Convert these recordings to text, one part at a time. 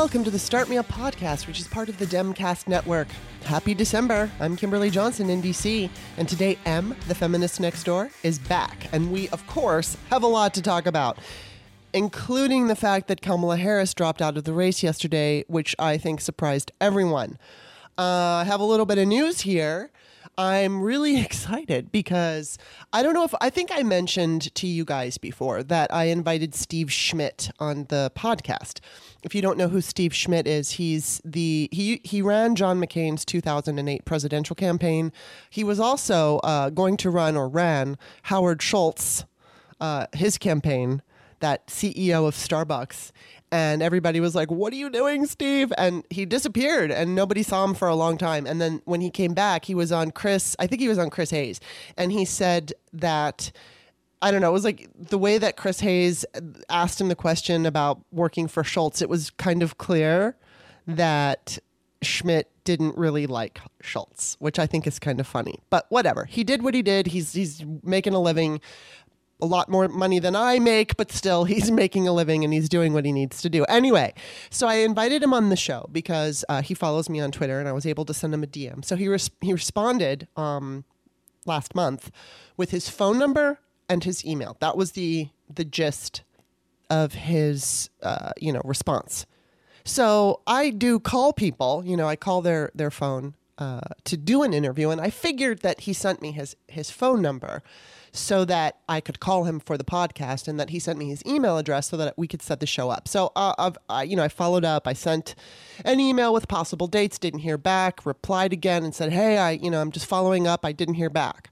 Welcome to the Start Me Up podcast, which is part of the Demcast network. Happy December. I'm Kimberly Johnson in DC, and today M, the feminist next door, is back. And we, of course, have a lot to talk about, including the fact that Kamala Harris dropped out of the race yesterday, which I think surprised everyone. Uh, I have a little bit of news here. I'm really excited because I don't know if I think I mentioned to you guys before that I invited Steve Schmidt on the podcast. If you don't know who Steve Schmidt is, he's the he he ran John McCain's 2008 presidential campaign. He was also uh, going to run or ran Howard Schultz, uh, his campaign, that CEO of Starbucks, and everybody was like, "What are you doing, Steve?" And he disappeared, and nobody saw him for a long time. And then when he came back, he was on Chris. I think he was on Chris Hayes, and he said that. I don't know. It was like the way that Chris Hayes asked him the question about working for Schultz. It was kind of clear that Schmidt didn't really like Schultz, which I think is kind of funny. But whatever. He did what he did. He's he's making a living a lot more money than I make, but still he's making a living and he's doing what he needs to do. Anyway, so I invited him on the show because uh, he follows me on Twitter and I was able to send him a DM. So he res- he responded um, last month with his phone number and his email. That was the the gist of his uh, you know response. So I do call people. You know, I call their their phone uh, to do an interview, and I figured that he sent me his his phone number so that I could call him for the podcast, and that he sent me his email address so that we could set the show up. So uh, I've you know I followed up. I sent an email with possible dates. Didn't hear back. Replied again and said, "Hey, I you know I'm just following up. I didn't hear back."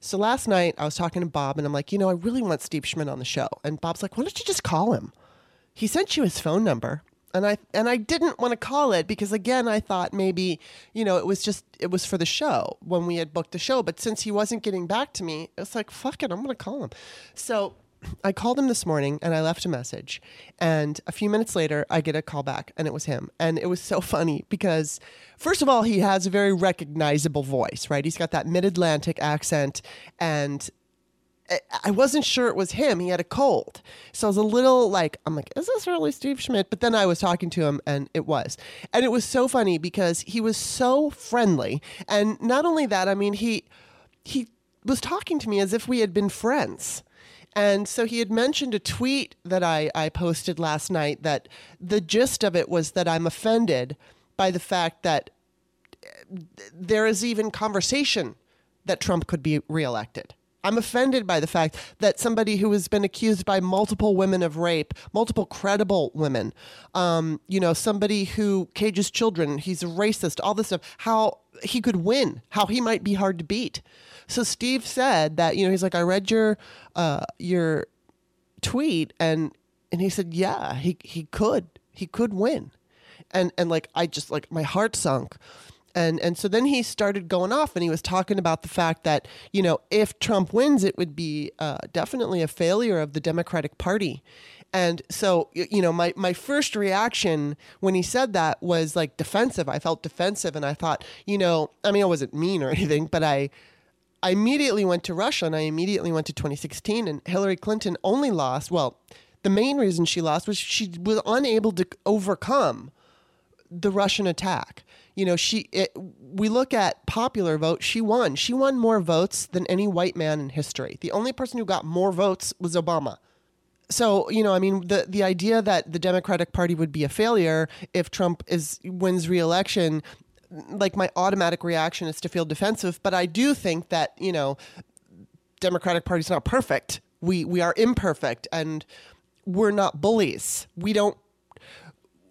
So last night I was talking to Bob and I'm like, you know, I really want Steve Schmidt on the show. And Bob's like, why don't you just call him? He sent you his phone number. And I and I didn't want to call it because again I thought maybe, you know, it was just it was for the show when we had booked the show. But since he wasn't getting back to me, it's like, fuck it, I'm gonna call him. So I called him this morning and I left a message. And a few minutes later, I get a call back and it was him. And it was so funny because, first of all, he has a very recognizable voice, right? He's got that mid Atlantic accent. And I- wasn't sure it was him. He had a cold. So I was a little like, I'm like, is this really Steve Schmidt? But then I was talking to him and it was. And it was so funny because he was so friendly. And not only that, I mean, he, he was talking to me as if we had been friends. And so he had mentioned a tweet that I, I posted last night that the gist of it was that I'm offended by the fact that uh, there is even conversation that Trump could be reelected. I'm offended by the fact that somebody who has been accused by multiple women of rape, multiple credible women, um, you know, somebody who cages children, he's a racist, all this stuff, how he could win, how he might be hard to beat. So Steve said that, you know, he's like, I read your uh, your tweet and and he said, yeah, he he could, he could win, and and like I just like my heart sunk and and so then he started going off and he was talking about the fact that you know if Trump wins it would be uh, definitely a failure of the Democratic Party and so you know my my first reaction when he said that was like defensive I felt defensive and I thought you know I mean I wasn't mean or anything but I I immediately went to Russia and I immediately went to 2016 and Hillary Clinton only lost well the main reason she lost was she was unable to overcome the Russian attack. You know, she it, we look at popular vote, she won. She won more votes than any white man in history. The only person who got more votes was Obama. So, you know, I mean, the the idea that the Democratic Party would be a failure if Trump is wins re-election like my automatic reaction is to feel defensive, but I do think that, you know, Democratic Party's not perfect. We we are imperfect and we're not bullies. We don't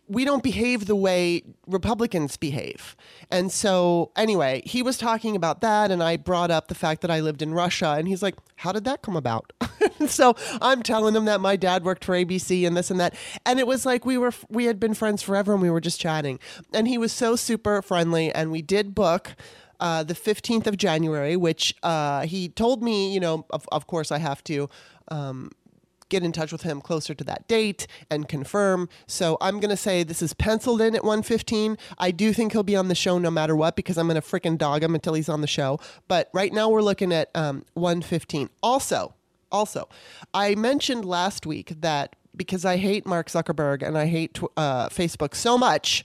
we don't behave the way Republicans behave. And so, anyway, he was talking about that, and I brought up the fact that I lived in Russia, and he's like, How did that come about? so I'm telling him that my dad worked for ABC and this and that. And it was like we were, we had been friends forever, and we were just chatting. And he was so super friendly, and we did book. Uh, the 15th of January, which uh, he told me, you know, of, of course I have to um, get in touch with him closer to that date and confirm. So I'm going to say this is penciled in at 115. I do think he'll be on the show no matter what because I'm going to freaking dog him until he's on the show. But right now we're looking at um, 115. Also, also, I mentioned last week that because I hate Mark Zuckerberg and I hate uh, Facebook so much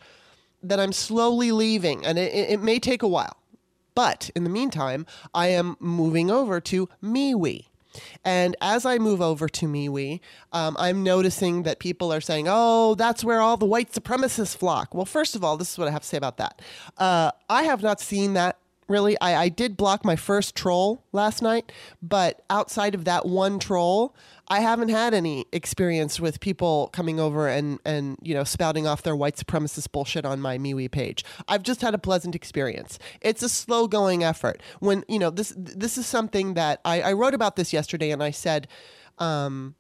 that I'm slowly leaving, and it, it may take a while. But in the meantime, I am moving over to MeWe. And as I move over to MeWe, um, I'm noticing that people are saying, oh, that's where all the white supremacists flock. Well, first of all, this is what I have to say about that. Uh, I have not seen that really. I, I did block my first troll last night, but outside of that one troll, I haven't had any experience with people coming over and, and you know spouting off their white supremacist bullshit on my MeWe page. I've just had a pleasant experience. It's a slow going effort. When you know this this is something that I, I wrote about this yesterday, and I said. Um,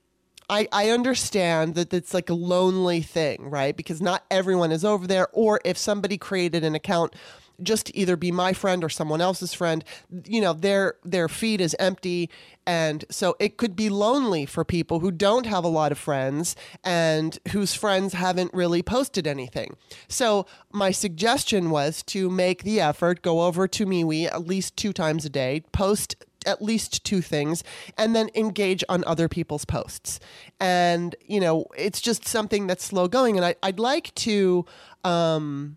I, I understand that it's like a lonely thing, right? Because not everyone is over there. Or if somebody created an account just either be my friend or someone else's friend. You know their their feed is empty. And so it could be lonely for people who don't have a lot of friends and whose friends haven't really posted anything. So my suggestion was to make the effort go over to MeWe at least two times a day post at least two things and then engage on other people's posts. And you know it's just something that's slow going. And I, i'd like to um,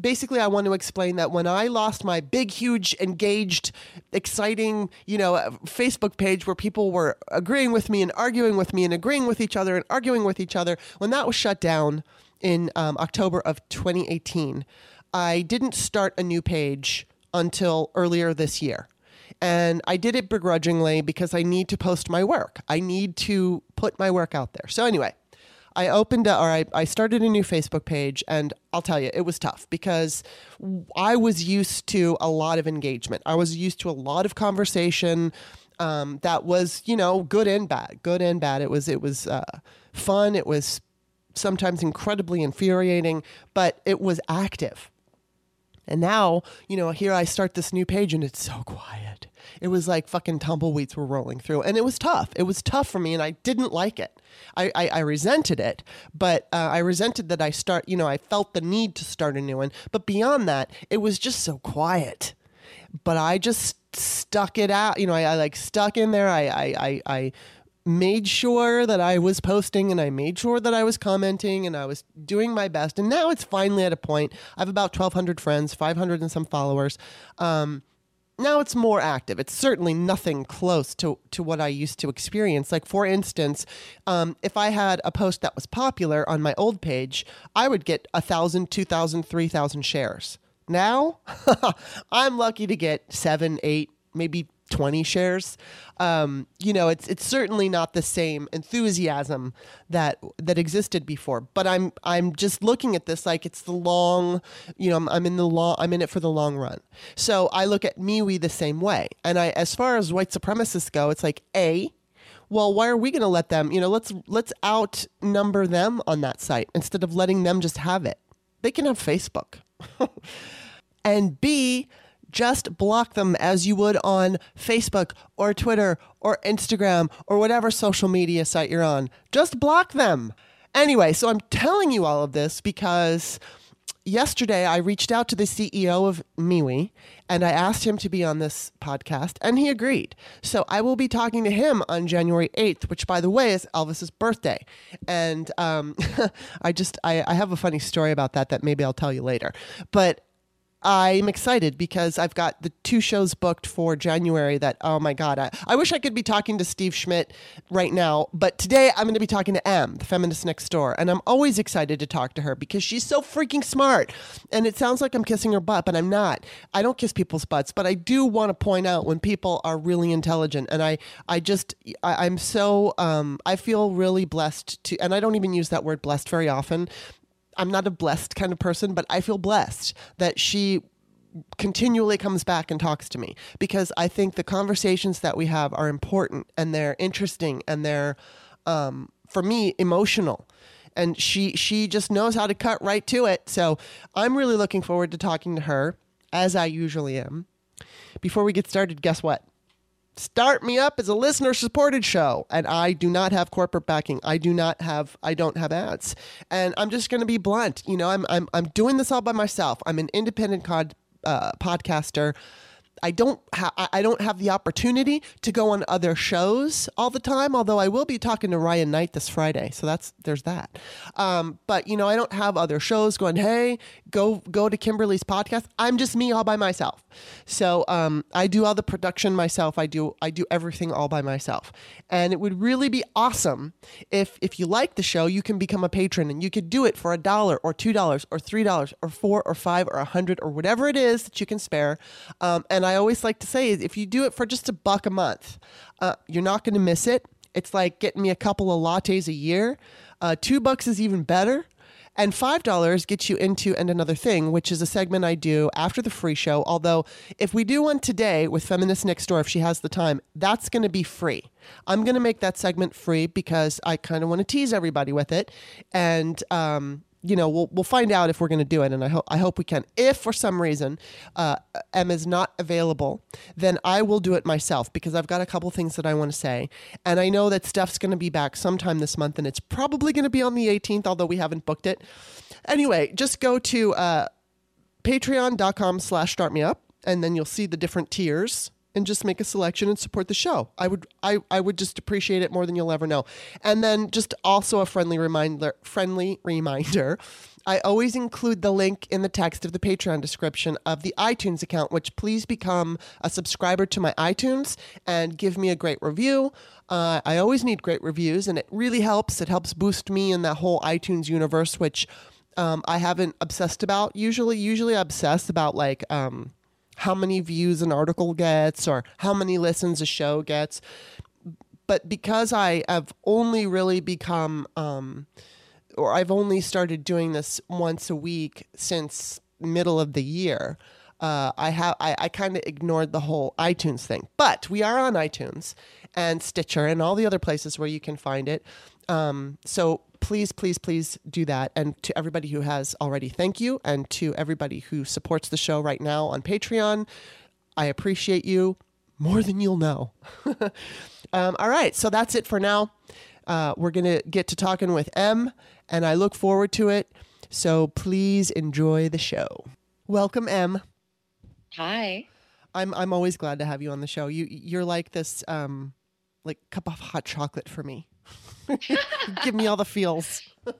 basically I want to explain that when I lost my big, huge, engaged, exciting, you know, Facebook page where people were agreeing with me and arguing with me and agreeing with each other and arguing with each other, when that was shut down in um, October of 2018, I didn't start a new page until earlier this year. And I did it begrudgingly because I need to post my work. I need to put my work out there. So, anyway, I opened a, or I, I started a new Facebook page, and I'll tell you, it was tough because I was used to a lot of engagement. I was used to a lot of conversation um, that was, you know, good and bad, good and bad. It was, it was uh, fun. It was sometimes incredibly infuriating, but it was active. And now, you know, here I start this new page and it's so quiet. It was like fucking tumbleweeds were rolling through. And it was tough. It was tough for me and I didn't like it. I, I, I resented it, but uh, I resented that I start, you know, I felt the need to start a new one. But beyond that, it was just so quiet. But I just stuck it out. You know, I, I like stuck in there. I, I, I, I made sure that I was posting and I made sure that I was commenting and I was doing my best. And now it's finally at a point. I have about 1,200 friends, 500 and some followers. Um, now it's more active. It's certainly nothing close to, to what I used to experience. Like, for instance, um, if I had a post that was popular on my old page, I would get 1,000, 2,000, 3,000 shares. Now, I'm lucky to get seven, eight, maybe 20 shares. Um, you know, it's it's certainly not the same enthusiasm that that existed before. But I'm I'm just looking at this like it's the long, you know, I'm, I'm in the long I'm in it for the long run. So I look at MeWe the same way. And I as far as white supremacists go, it's like a well, why are we going to let them? You know, let's let's outnumber them on that site instead of letting them just have it. They can have Facebook. and B, just block them as you would on Facebook or Twitter or Instagram or whatever social media site you're on. Just block them. Anyway, so I'm telling you all of this because yesterday I reached out to the CEO of MeWe and I asked him to be on this podcast and he agreed. So I will be talking to him on January 8th, which by the way is Elvis's birthday. And um, I just, I, I have a funny story about that that maybe I'll tell you later. But I'm excited because I've got the two shows booked for January that, oh my God, I, I wish I could be talking to Steve Schmidt right now, but today I'm going to be talking to Em, the feminist next door. And I'm always excited to talk to her because she's so freaking smart. And it sounds like I'm kissing her butt, but I'm not. I don't kiss people's butts, but I do want to point out when people are really intelligent. And I, I just, I, I'm so, um, I feel really blessed to, and I don't even use that word blessed very often I'm not a blessed kind of person, but I feel blessed that she continually comes back and talks to me because I think the conversations that we have are important and they're interesting and they're um, for me emotional. And she she just knows how to cut right to it. So I'm really looking forward to talking to her as I usually am. Before we get started guess what Start Me Up is a listener supported show and I do not have corporate backing. I do not have I don't have ads. And I'm just going to be blunt. You know, I'm I'm I'm doing this all by myself. I'm an independent cod, uh, podcaster. I don't ha- I don't have the opportunity to go on other shows all the time. Although I will be talking to Ryan Knight this Friday, so that's there's that. Um, but you know, I don't have other shows going. Hey, go go to Kimberly's podcast. I'm just me all by myself. So um, I do all the production myself. I do I do everything all by myself. And it would really be awesome if if you like the show, you can become a patron and you could do it for a dollar or two dollars or three dollars or four or five or a hundred or whatever it is that you can spare. Um, and I always like to say, is if you do it for just a buck a month, uh, you're not going to miss it. It's like getting me a couple of lattes a year. Uh, two bucks is even better. And $5 gets you into And Another Thing, which is a segment I do after the free show. Although, if we do one today with Feminist Next Door, if she has the time, that's going to be free. I'm going to make that segment free because I kind of want to tease everybody with it. And, um, you know, we'll we'll find out if we're going to do it, and I hope I hope we can. If for some reason uh, M is not available, then I will do it myself because I've got a couple things that I want to say, and I know that Steph's going to be back sometime this month, and it's probably going to be on the 18th, although we haven't booked it. Anyway, just go to uh, Patreon.com/slash Start Me Up, and then you'll see the different tiers and just make a selection and support the show. I would I, I would just appreciate it more than you'll ever know. And then just also a friendly reminder friendly reminder. I always include the link in the text of the Patreon description of the iTunes account, which please become a subscriber to my iTunes and give me a great review. Uh, I always need great reviews, and it really helps. It helps boost me in that whole iTunes universe, which um, I haven't obsessed about. Usually, usually I obsess about like um, how many views an article gets or how many listens a show gets. But because I have only really become, um, or I've only started doing this once a week since middle of the year, uh, I have I, I kind of ignored the whole iTunes thing. But we are on iTunes and Stitcher and all the other places where you can find it. Um, so please, please, please do that. And to everybody who has already, thank you. And to everybody who supports the show right now on Patreon, I appreciate you more than you'll know. um, all right, so that's it for now. Uh, we're going to get to talking with M, and I look forward to it. So please enjoy the show. Welcome, M. Hi. I'm I'm always glad to have you on the show. You you're like this um like cup of hot chocolate for me. Give me all the feels.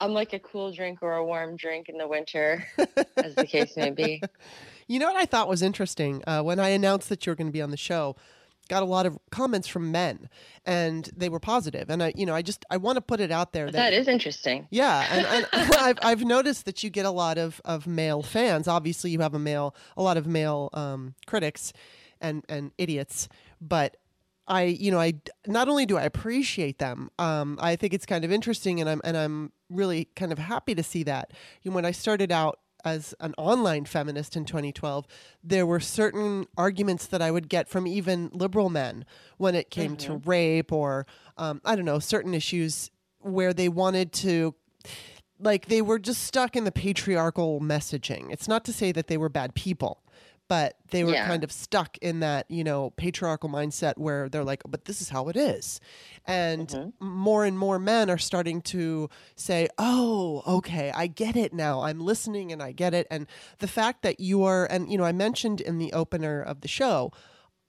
I'm like a cool drink or a warm drink in the winter, as the case may be. You know what I thought was interesting uh, when I announced that you were going to be on the show. Got a lot of comments from men, and they were positive. And I, you know, I just I want to put it out there that, that is interesting. Yeah, and, and I've I've noticed that you get a lot of of male fans. Obviously, you have a male a lot of male um, critics and and idiots, but I, you know, I not only do I appreciate them, um, I think it's kind of interesting, and I'm and I'm really kind of happy to see that. You know, when I started out as an online feminist in 2012, there were certain arguments that I would get from even liberal men when it came mm-hmm. to rape or um, I don't know certain issues where they wanted to like they were just stuck in the patriarchal messaging. It's not to say that they were bad people, but they were Yeah. kind of stuck in that you know patriarchal mindset where they're like but this is how it is and Mm-hmm. more and more men are starting to say oh okay i get it now i'm listening and i get it and the fact that you are and you know i mentioned in the opener of the show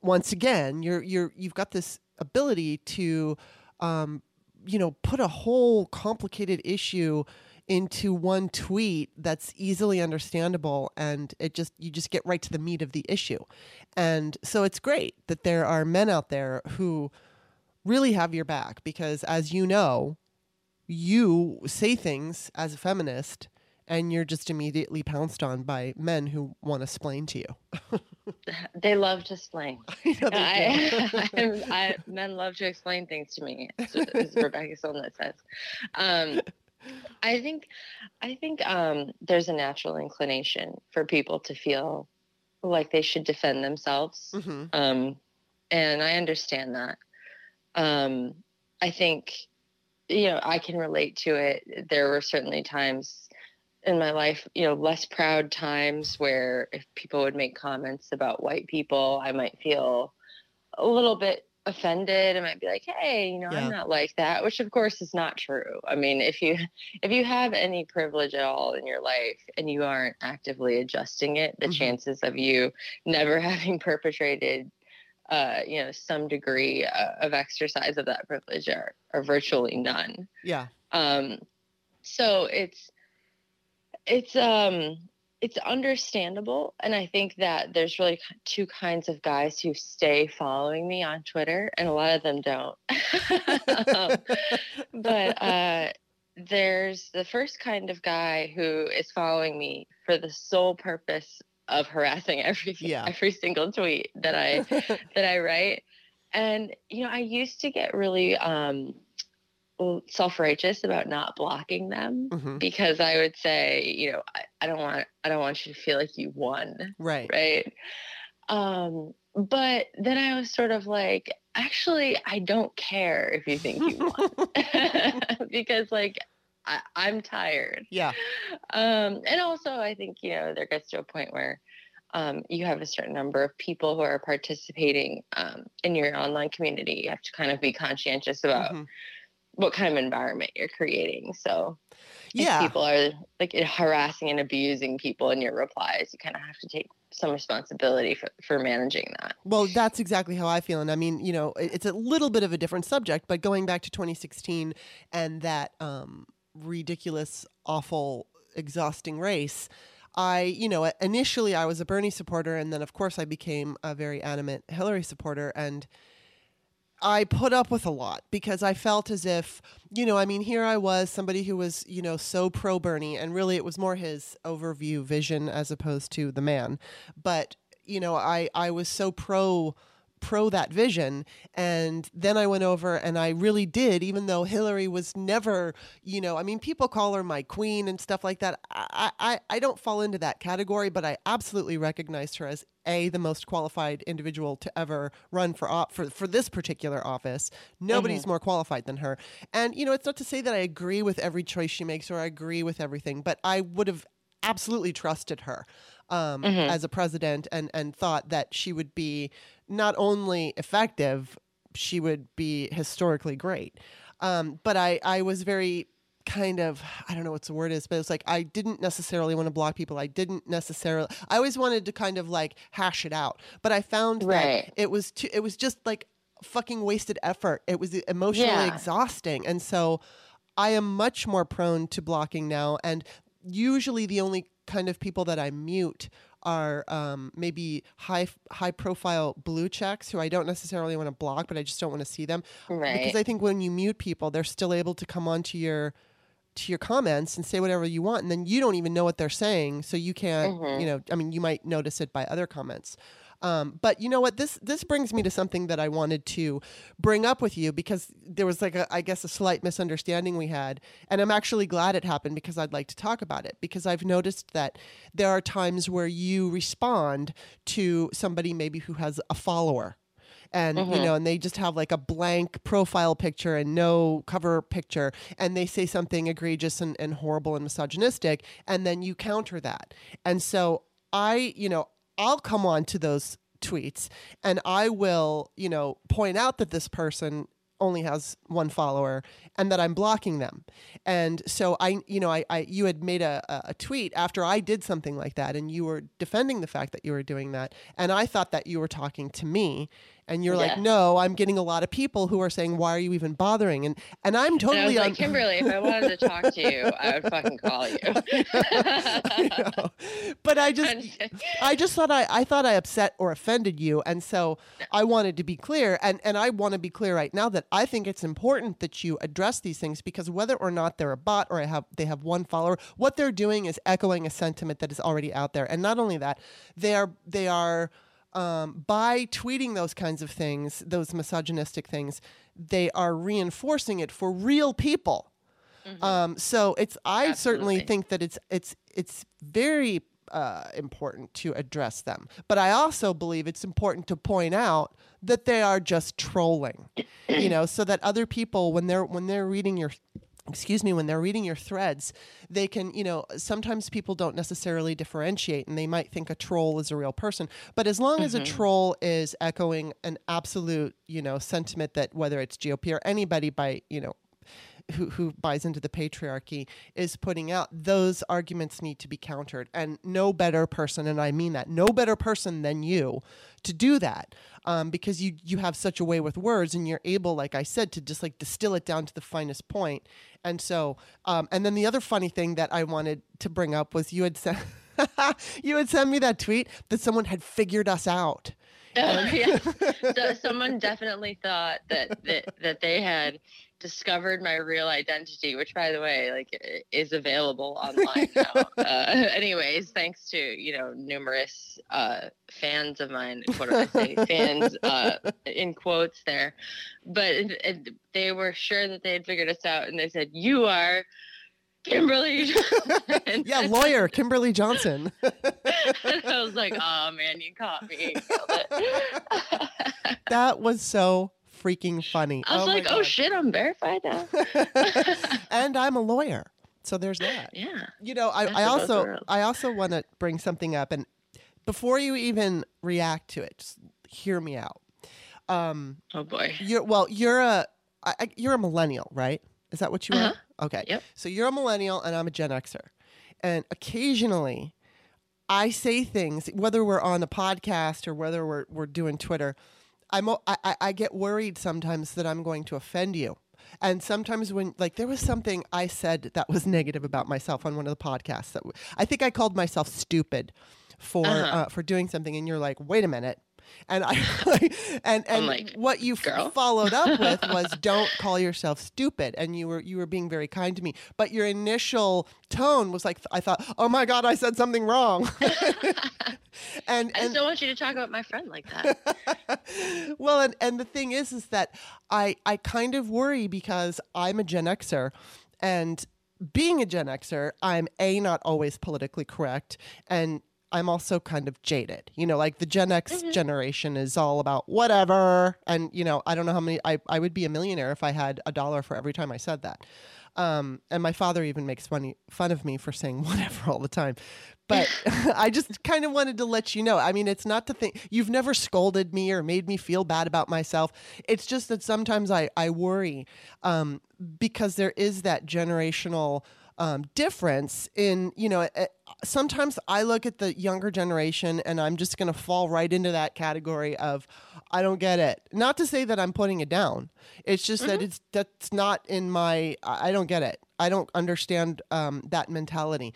once again you're you're you've got this ability to um you know put a whole complicated issue into one tweet that's easily understandable and it just you just get right to the meat of the issue and so it's great that there are men out there who really have your back because as you know you say things as a feminist and you're just immediately pounced on by men who want to explain to you They love to explain. I know they do. I, I, men love to explain things to me, as, as Rebecca Solnit says. Um, I think, I think um, there's a natural inclination for people to feel like they should defend themselves, Mhm. um, and I understand that. Um, I think, you know, I can relate to it. There were certainly times in my life, you know, less proud times where if people would make comments about white people, I might feel a little bit offended. and might be like, "Hey, you know, Yeah. I'm not like that," which of course is not true. I mean, if you if you have any privilege at all in your life and you aren't actively adjusting it, the Mhm. chances of you never having perpetrated uh, you know, some degree uh, of exercise of that privilege are, are virtually none. yeah Um, so it's it's um it's understandable, and I think that there's really two kinds of guys who stay following me on Twitter, and a lot of them don't. um, but uh, there's the first kind of guy who is following me for the sole purpose of harassing every Yeah. every single tweet that I that I write. And you know, I used to get really um self-righteous about not blocking them Mhm. because I would say, you know, I, I don't want I don't want you to feel like you won, right right? Um, but then I was sort of like, actually, I don't care if you think you won because like I, I'm tired. yeah Um, and also, I think you know there gets to a point where um, you have a certain number of people who are participating um, in your online community. You have to kind of be conscientious about Mhm. What kind of environment you're creating. So, if yeah people are like harassing and abusing people in your replies, you kind of have to take some responsibility for, for managing that. Well, that's exactly how I feel. And I mean, you know, it's a little bit of a different subject, but going back to 2016 and that um, ridiculous, awful, exhausting race, I, you know, initially I was a Bernie supporter. And then, of course, I became a very adamant Hillary supporter. And I put up with a lot because I felt as if, you know, I mean, here I was, somebody who was, you know, so pro Bernie, and really it was more his overview vision as opposed to the man. But, you know, I, I was so pro pro that vision. And then I went over and I really did even though Hillary was never you know I mean people call her my queen and stuff like that. I I, I don't fall into that category but I absolutely recognized her as a the most qualified individual to ever run for op- for for this particular office. Nobody's mm-hmm. more qualified than her. And you know it's not to say that I agree with every choice she makes or I agree with everything but I would have absolutely trusted her um, as a president and, and thought that she would be not only effective, she would be historically great. Um, but I, I was very kind of, I don't know what the word is, but it's like I didn't necessarily want to block people. I didn't necessarily, I always wanted to kind of like hash it out. But I found Right. that it was too, it was just like fucking wasted effort. It was emotionally Yeah. exhausting. And so I am much more prone to blocking now. And usually the only kind of people that I mute are um, maybe high high profile blue checks who I don't necessarily want to block, but I just don't want to see them. right. Because I think when you mute people, they're still able to come onto your to your comments and say whatever you want, and then you don't even know what they're saying, so you can't. You know, I mean, you might notice it by other comments. Um, but you know what? This this brings me to something that I wanted to bring up with you because there was like a, I guess a slight misunderstanding we had, and I'm actually glad it happened because I'd like to talk about it because I've noticed that there are times where you respond to somebody maybe who has a follower and you know and they just have like a blank profile picture and no cover picture and they say something egregious and, and horrible and misogynistic and then you counter that and so i you know I'll come on to those tweets and I will, you know, point out that this person only has one follower and that I'm blocking them. And so I, you know, I, I you had made a, a tweet after I did something like that and you were defending the fact that you were doing that. And I thought that you were talking to me and you're like, no, I'm getting a lot of people who are saying, why are you even bothering? And, and I'm And I totally like, on- Kimberly, if I wanted to talk to you, I would fucking call you. I know. But I just, I just thought I, I thought I upset or offended you, and so I wanted to be clear, and and I want to be clear right now that I think it's important that you address these things because whether or not they're a bot or I have they have one follower, what they're doing is echoing a sentiment that is already out there, and not only that, they are they are. Um, by tweeting those kinds of things, those misogynistic things, they are reinforcing it for real people. Um, so it's I certainly think that it's it's it's very uh, important to address them, but I also believe it's important to point out that they are just trolling, you know, so that other people when they're when they're reading your excuse me when they're reading your threads they can you know sometimes people don't necessarily differentiate and they might think a troll is a real person but as long as a mm-hmm. troll is echoing an absolute you know sentiment that whether it's gop or anybody by you know who, who buys into the patriarchy is putting out, those arguments need to be countered. And no better person, and I mean that, no better person than you to do that. Um, because you you have such a way with words and you're able, like I said, to just like distill it down to the finest point. And so, um, and then the other funny thing that I wanted to bring up was you had sent you had sent me that tweet that someone had figured us out. Oh, yeah. so someone definitely thought that, that that they had discovered my real identity, which, by the way, like is available online now. uh, anyways, thanks to you know numerous uh, fans of mine. What do I say? fans uh, in quotes there, but it, it, they were sure that they had figured us out, and they said, "You are." Kimberly. Johnson." Yeah, lawyer Kimberly Johnson. and I was like, "Oh man, you caught me." That was so freaking funny. I was my like, "Oh God. shit, I'm verified now." and I'm a lawyer. So there's that. Yeah. You know, I, I also. I also want to bring something up and before you even react to it, just hear me out. Um, Oh boy. you're well, you're a I, I, you're a millennial, right? Is that what you Uh-huh. are? Okay. Yep. So you're a millennial and I'm a Gen Xer. And occasionally I say things, whether we're on a podcast or whether we're, we're doing Twitter, I'm, I, I- I get worried sometimes that I'm going to offend you. And sometimes when, like, there was something I said that was negative about myself on one of the podcasts that w- I think I called myself stupid for Uh-huh. uh, for doing something, and you're like, wait a minute, and I and and like, what you "Girl." followed up with was don't call yourself stupid, and you were you were being very kind to me, but your initial tone was like I thought, oh my god, I said something wrong, and I and don't want you to talk about my friend like that. well, and, and the thing is, is that I I kind of worry because I'm a Gen Xer, and being a Gen Xer, I'm a not always politically correct, and I'm also kind of jaded. You know, like the Gen X generation is all about whatever, and you know, I don't know how many. I I would be a millionaire if I had a dollar for every time I said that. Um, and my father even makes funny fun of me for saying whatever all the time. But I just kind of wanted to let you know. I mean, it's not to think you've never scolded me or made me feel bad about myself. It's just that sometimes I, I worry um, because there is that generational um, difference in, you know, eh, sometimes I look at the younger generation and I'm just going to fall right into that category of, I don't get it. Not to say that I'm putting it down. It's just that it's that's not in my. I I don't get it. I don't understand um, that mentality.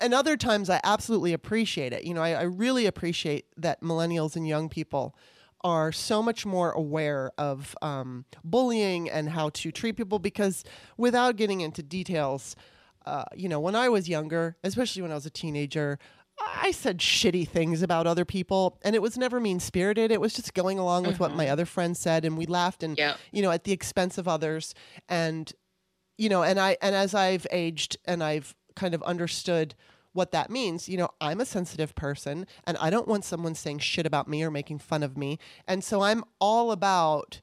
And other times, I absolutely appreciate it. You know, I, I really appreciate that millennials and young people are so much more aware of um, bullying and how to treat people because without getting into details, uh, you know, when I was younger, especially when I was a teenager, I said shitty things about other people, and it was never mean spirited. It was just going along with what my other friends said, and we laughed and you know at the expense of others. And you know, and I and as I've aged and I've kind of understood what that means, you know, I'm a sensitive person, and I don't want someone saying shit about me or making fun of me, and so I'm all about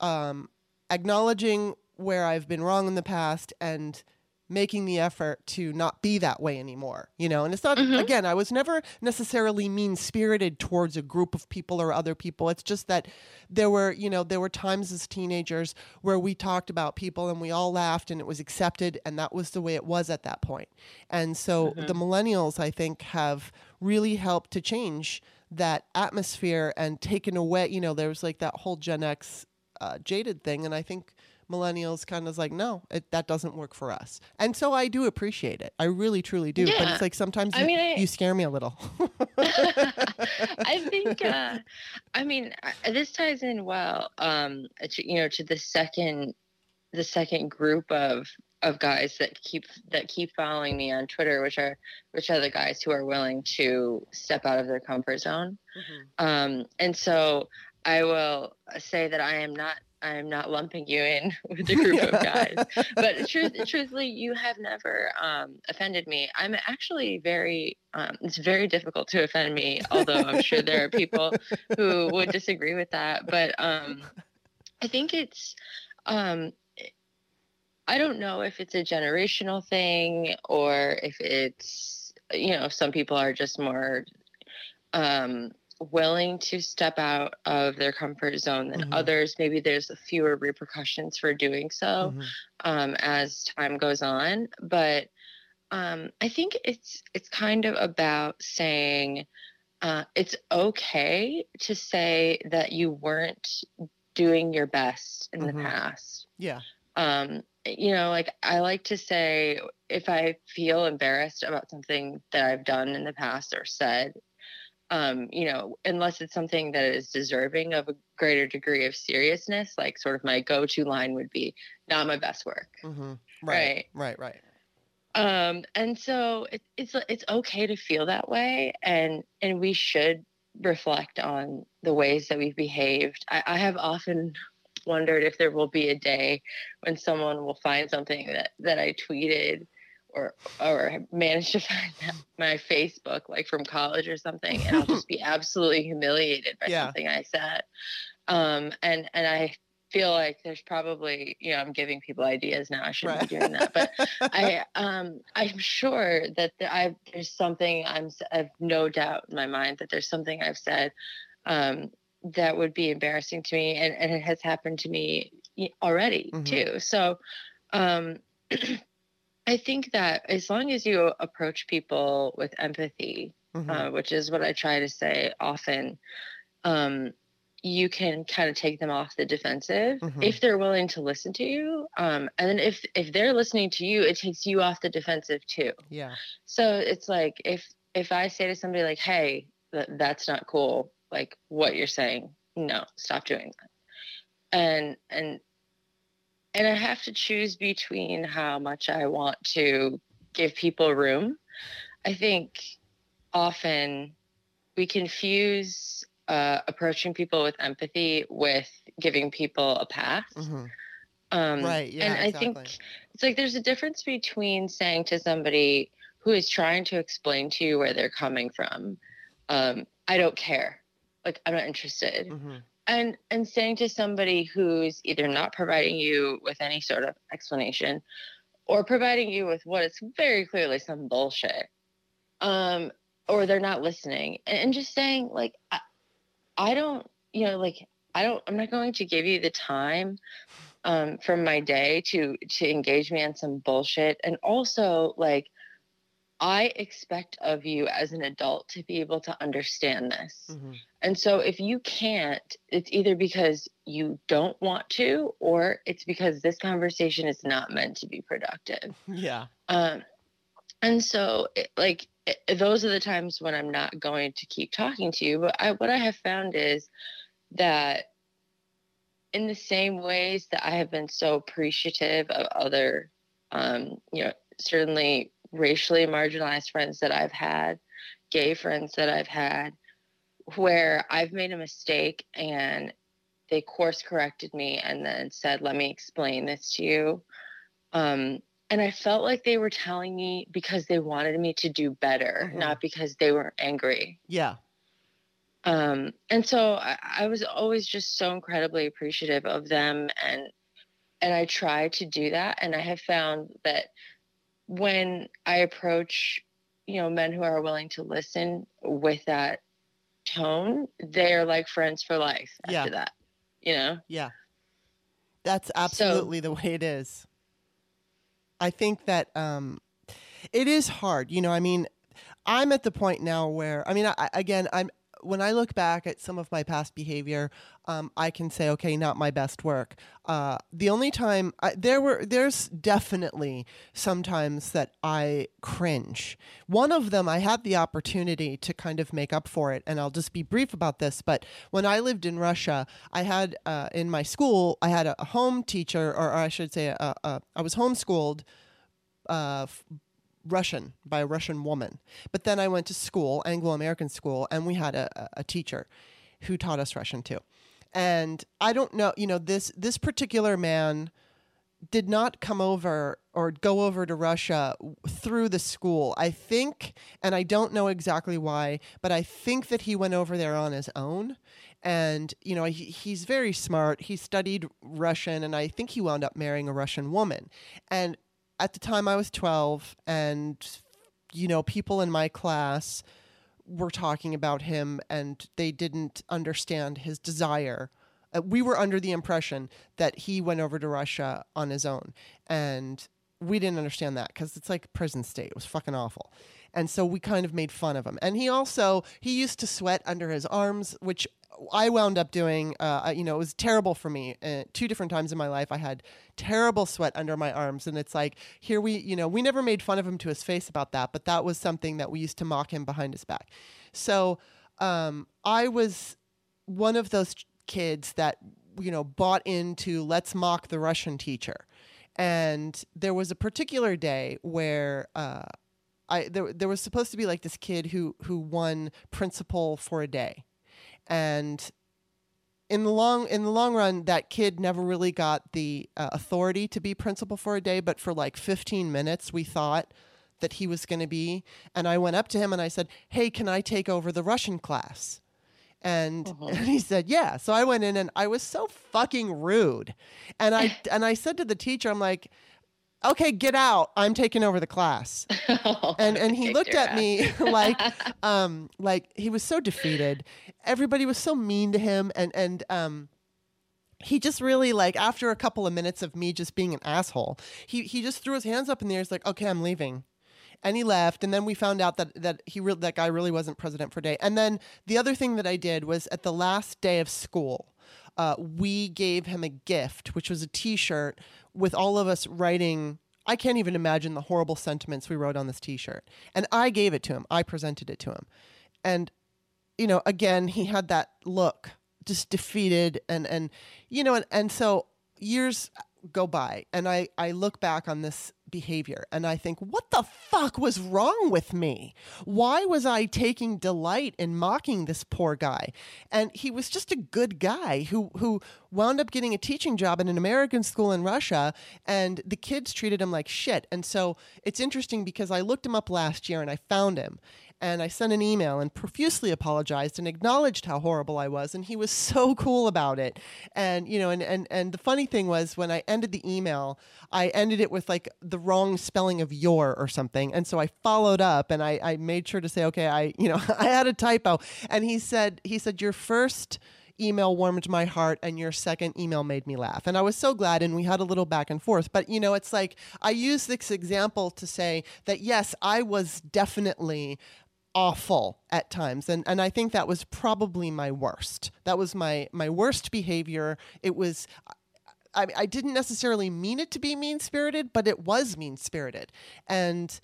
um, acknowledging where I've been wrong in the past and making the effort to not be that way anymore, you know? And it's not, Mhm. again, I was never necessarily mean spirited towards a group of people or other people. It's just that there were, you know, there were times as teenagers where we talked about people and we all laughed and it was accepted and that was the way it was at that point. And so the millennials, I think, have really helped to change that atmosphere and taken away, you know, there was like that whole Gen X uh, jaded thing. And I think millennials kind of like, no, it, that doesn't work for us. And so I do appreciate it. I really, truly do. But it's like sometimes I you, mean, I- you scare me a little. I think, uh, I mean, this ties in well, um, to, you know, to the second, the second group of of guys that keep that keep following me on Twitter, which are which are the guys who are willing to step out of their comfort zone. Um, and so I will say that I am not. I am not lumping you in with a group of guys, but truth, truthfully, you have never um, offended me. I'm actually very. Um, it's very difficult to offend me, although I'm sure there are people who would disagree with that. But um, I think it's. Um, I don't know if it's a generational thing or if it's you know some people are just more um, willing to step out of their comfort zone than Mhm. others. Maybe there's fewer repercussions for doing so Mhm. um, as time goes on. But um, I think it's it's kind of about saying uh, it's okay to say that you weren't doing your best in Mhm. the past. Yeah. Um, you know, like I like to say, if I feel embarrassed about something that I've done in the past or said, um, you know, unless it's something that is deserving of a greater degree of seriousness, like sort of my go-to line would be, "Not my best work." hmm Right. Right. Right. um and so it, it's it's okay to feel that way and and we should reflect on the ways that we've behaved I, I have often wondered if there will be a day when someone will find something that that i tweeted or or managed to find my facebook like from college or something and i'll just be absolutely humiliated by Yeah. something i said um and and i feel like there's probably you know i'm giving people ideas now i shouldn't be doing that but I um I'm sure that there, I've there's something I'm I've no doubt in my mind that there's something I've said um that would be embarrassing to me and and it has happened to me already Mhm. too. So um I think that as long as you approach people with empathy, Mhm. uh, which is what I try to say often, um, you can kind of take them off the defensive Mhm. if they're willing to listen to you. Um, and then if if they're listening to you, it takes you off the defensive too. yeah. So it's like if if I say to somebody like, "Hey, th- that's not cool," like what you're saying, no, stop doing that. And and and I have to choose between how much I want to give people room. I think often we confuse uh, approaching people with empathy with giving people a pass. hmm Um, Right, yeah, And I think it's like there's a difference between saying to somebody who is trying to explain to you where they're coming from, um, I don't care, like I'm not interested, hmm and and saying to somebody who's either not providing you with any sort of explanation, or providing you with what is very clearly some bullshit, um, or they're not listening, and, and just saying like, I, I don't, you know, like I don't, I'm not going to give you the time um, from my day to to engage me on some bullshit, and also like. I expect of you as an adult to be able to understand this. hmm And so if you can't, it's either because you don't want to or it's because this conversation is not meant to be productive. Yeah. Um, and so it, like it, those are the times when I'm not going to keep talking to you. But I, what I have found is that in the same ways that I have been so appreciative of other, um, you know, certainly racially marginalized friends that I've had, gay friends that I've had, where I've made a mistake and they course corrected me and then said, let me explain this to you. Um, and I felt like they were telling me because they wanted me to do better, Mhm. not because they were angry. Yeah. Um, and so I, I was always just so incredibly appreciative of them and and I try to do that and I have found that when I approach, you know, men who are willing to listen with that tone, they're like friends for life after Yeah. that. You know? Yeah. That's absolutely the way it is. I think that um, it is hard. You know, I mean, I'm at the point now where, I mean, I- again, I'm when I look back at some of my past behavior, um, I can say, okay, not my best work. Uh, the only time I, there were, there's definitely sometimes that I cringe. One of them, I had the opportunity to kind of make up for it, and I'll just be brief about this. But when I lived in Russia, I had uh, in my school, I had a, home teacher, or, I should say, a, a, I was homeschooled uh, Russian by a Russian woman. But then I went to school, Anglo American school, and we had a, a- teacher who taught us Russian too. And I don't know, you know, this this particular man did not come over or go over to Russia through the school. I think, and I don't know exactly why, but I think that he went over there on his own. And, you know, he, he's very smart. He studied Russian, and I think he wound up marrying a Russian woman. And at the time, I was 12, and, you know, people in my class were talking about him, and they didn't understand his desire uh, we were under the impression that he went over to Russia on his own, and we didn't understand that because it's like prison state. It was fucking awful, and so we kind of made fun of him. And he also he used to sweat under his arms, which I wound up doing. Uh, you know, it was terrible for me. Uh, two different times in my life, I had terrible sweat under my arms, and it's like here we, you know, we never made fun of him to his face about that, but that was something that we used to mock him behind his back. So um, I was one of those kids that you know bought into let's mock the Russian teacher, and there was a particular day where uh, I there there was supposed to be like this kid who who won principal for a day, and in the long in the long run, that kid never really got the uh, authority to be principal for a day. But for like 15 minutes, we thought that he was going to be. And I went up to him and I said, "Hey, can I take over the Russian class?" And, and he said, "Yeah." So I went in and I was so fucking rude, and I and I said to the teacher, "I'm like." Okay, get out. I'm taking over the class. And and he looked at me like um like he was so defeated. Everybody was so mean to him and and um he just really like after a couple of minutes of me just being an asshole he he just threw his hands up in the air. He's like okay i'm leaving. And he left. And then we found out that that he re- that guy really wasn't president for a day. And then the other thing that i did was at the last day of school uh, we gave him a gift which was a t-shirt with all of us writing i can't even imagine the horrible sentiments we wrote on this t-shirt. And i gave it to him. I presented it to him. And you know again he had that look just defeated and and you know and, and so years go by. And i i look back on this behavior. And i think what the fuck was wrong with me? Why was i taking delight in mocking this poor guy? And he was just a good guy who who wound up getting a teaching job in an american school in russia and the kids treated him like shit. And so it's interesting because i looked him up last year and i found him and I sent an email and profusely apologized and acknowledged how horrible I was and he was so cool about it. And you know and and and the funny thing was when I ended the email, I ended it with like the wrong spelling of your or something. And so I followed up and I I made sure to say okay, I you know, I had a typo and he said he said your first email warmed my heart and your second email made me laugh and i was so glad and we had a little back and forth but you know it's like i use this example to say that yes i was definitely awful at times and and I think that was probably my worst. That was my my worst behavior. It was I, I didn't necessarily mean it to be mean spirited but it was mean spirited and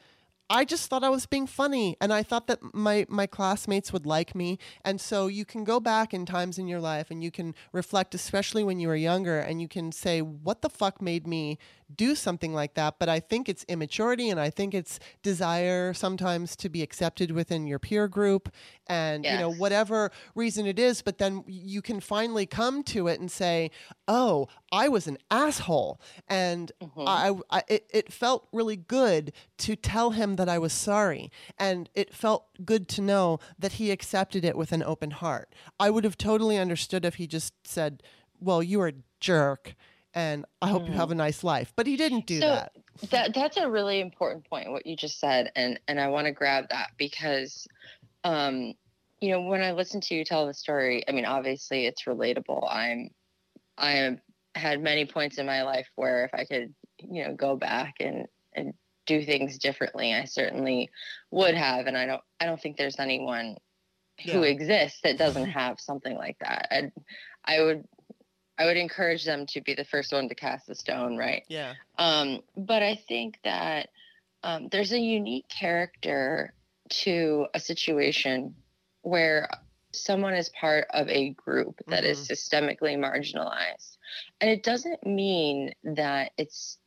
I just thought I was being funny and I thought that my my classmates would like me. And so you can go back in times in your life and you can reflect especially when you were younger and you can say what the fuck made me do something like that but I think it's immaturity and I think it's desire sometimes to be accepted within your peer group and you know whatever reason it is but then you can finally come to it and say oh I was an asshole. And mm-hmm. I, I it, it felt really good to tell him that I was sorry and it felt good to know that he accepted it with an open heart. I would have totally understood if he just said well you are a jerk and I hope you have a nice life. But he didn't do So- that. that that's a really important point what you just said and and i want to grab that because um you know when i listen to you tell the story i mean obviously it's relatable i'm i have had many points in my life where if i could you know go back and and do things differently i certainly would have and i don't i don't think there's anyone who exists that doesn't have something like that and i would i would encourage them to be the first one to cast the stone right Yeah. um, but I think that um, there's a unique character to a situation where someone is part of a group that is systemically marginalized. And it doesn't mean that it's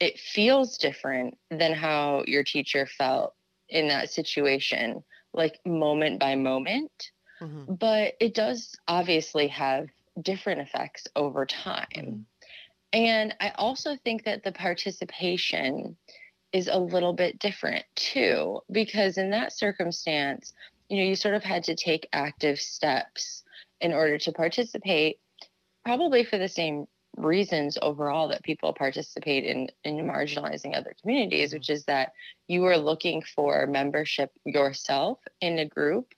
it feels different than how your teacher felt in that situation, like moment by moment Mhm. but it does obviously have different effects over time. Mm-hmm. And I also think that the participation is a little bit different too, because in that circumstance, you know, you sort of had to take active steps in order to participate, probably for the same reasons overall that people participate in in marginalizing other communities, mm-hmm. which is that you were looking for membership yourself in a group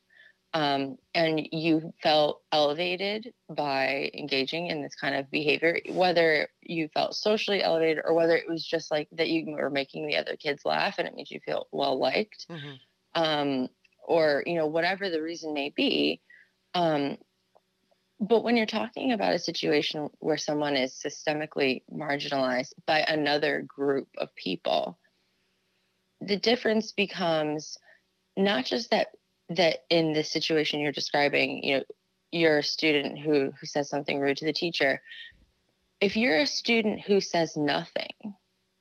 um, and you felt elevated by engaging in this kind of behavior, whether you felt socially elevated or whether it was just like that you were making the other kids laugh and it made you feel well liked, Mhm. um, or you know whatever the reason may be. Um, but when you're talking about a situation where someone is systemically marginalized by another group of people, the difference becomes not just that that in the situation you're describing, you know, you're a student who who says something rude to the teacher. If you're a student who says nothing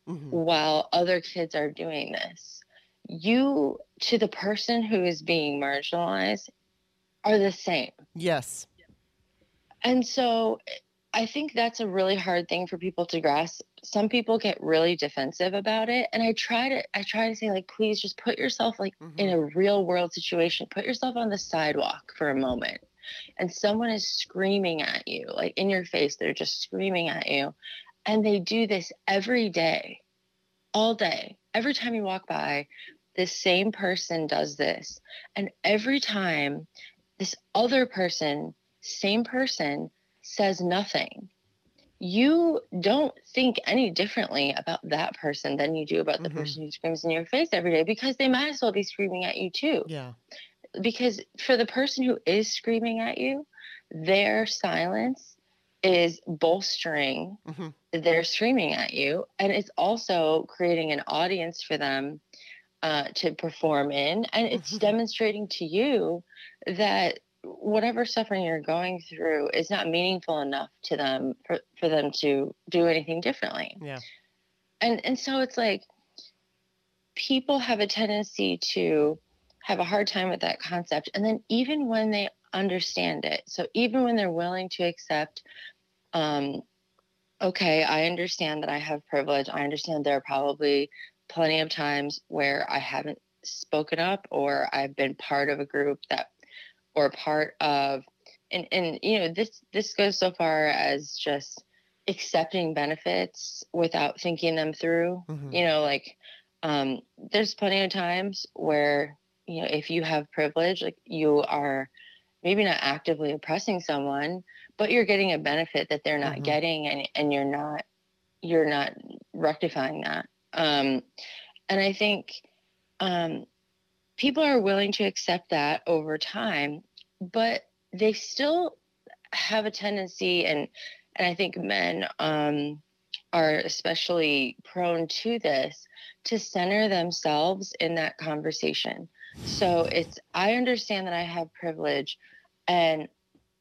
Mhm. while other kids are doing this, you to the person who is being marginalized are the same. Yes. And so I think that's a really hard thing for people to grasp. Some people get really defensive about it. And I try to I try to say, like, please just put yourself like in mm-hmm. a real world situation. Put yourself on the sidewalk for a moment. And someone is screaming at you, like in your face, they're just screaming at you. And they do this every day, all day. Every time you walk by, this same person does this. And every time this other person same person says nothing, you don't think any differently about that person than you do about the Mhm. person who screams in your face every day because they might as well be screaming at you too. Yeah. Because for the person who is screaming at you, their silence is bolstering Mhm. their screaming at you and it's also creating an audience for them uh, to perform in and it's Mhm. demonstrating to you that whatever suffering you're going through is not meaningful enough to them for, for them to do anything differently. Yeah. and and so it's like people have a tendency to have a hard time with that concept. And then even when they understand it so even when they're willing to accept um okay i understand that i have privilege. I understand there are probably plenty of times where i haven't spoken up or i've been part of a group that or part of and and you know this this goes so far as just accepting benefits without thinking them through Mhm. you know like um there's plenty of times where you know if you have privilege like you are maybe not actively oppressing someone but you're getting a benefit that they're not Mhm. getting and and you're not you're not rectifying that um and i think um people are willing to accept that over time but they still have a tendency and and i think men um are especially prone to this to center themselves in that conversation so it's i understand that i have privilege and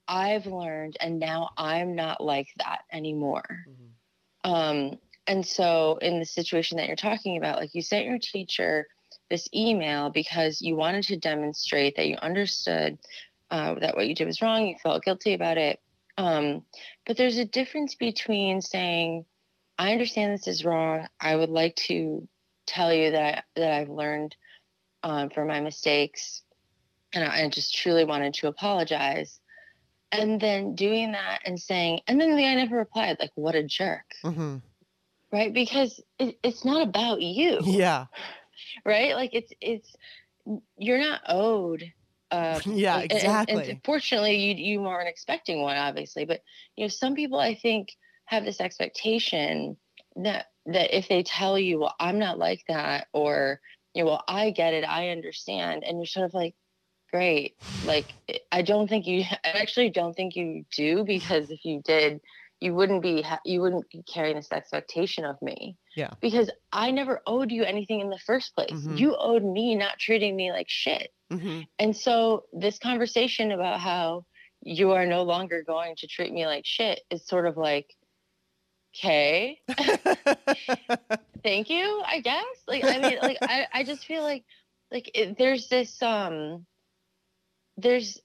i've learned and now i'm not like that anymore Mhm. um, and so, in the situation that you're talking about, like you sent your teacher this email because you wanted to demonstrate that you understood uh, that what you did was wrong, you felt guilty about it. Um, but there's a difference between saying, "I understand this is wrong. I would like to tell you that that I've learned um, from my mistakes, and I, I just truly wanted to apologize." and then doing that and saying, and then the guy never replied, like, what a jerk. hmm Right. Because it, it's not about you. Yeah. Right. Like it's, it's, you're not owed. Uh, Yeah, and- and- exactly. And, fortunately, you you weren't expecting one, obviously. But you know, some people I think have this expectation that that if they tell you, "Well, I'm not like that," or you know, "Well, I get it, I understand," and you're sort of like, "Great." Like, I don't think you. I actually don't think you do because if you did, you wouldn't be ha- you wouldn't be carrying this expectation of me. Yeah. Because I never owed you anything in the first place. Mhm. You owed me not treating me like shit. Hmm And so this conversation about how you are no longer going to treat me like shit is sort of like, okay, thank you, I guess. Like, I mean, like, I, I just feel like, like it, there's this, um, there's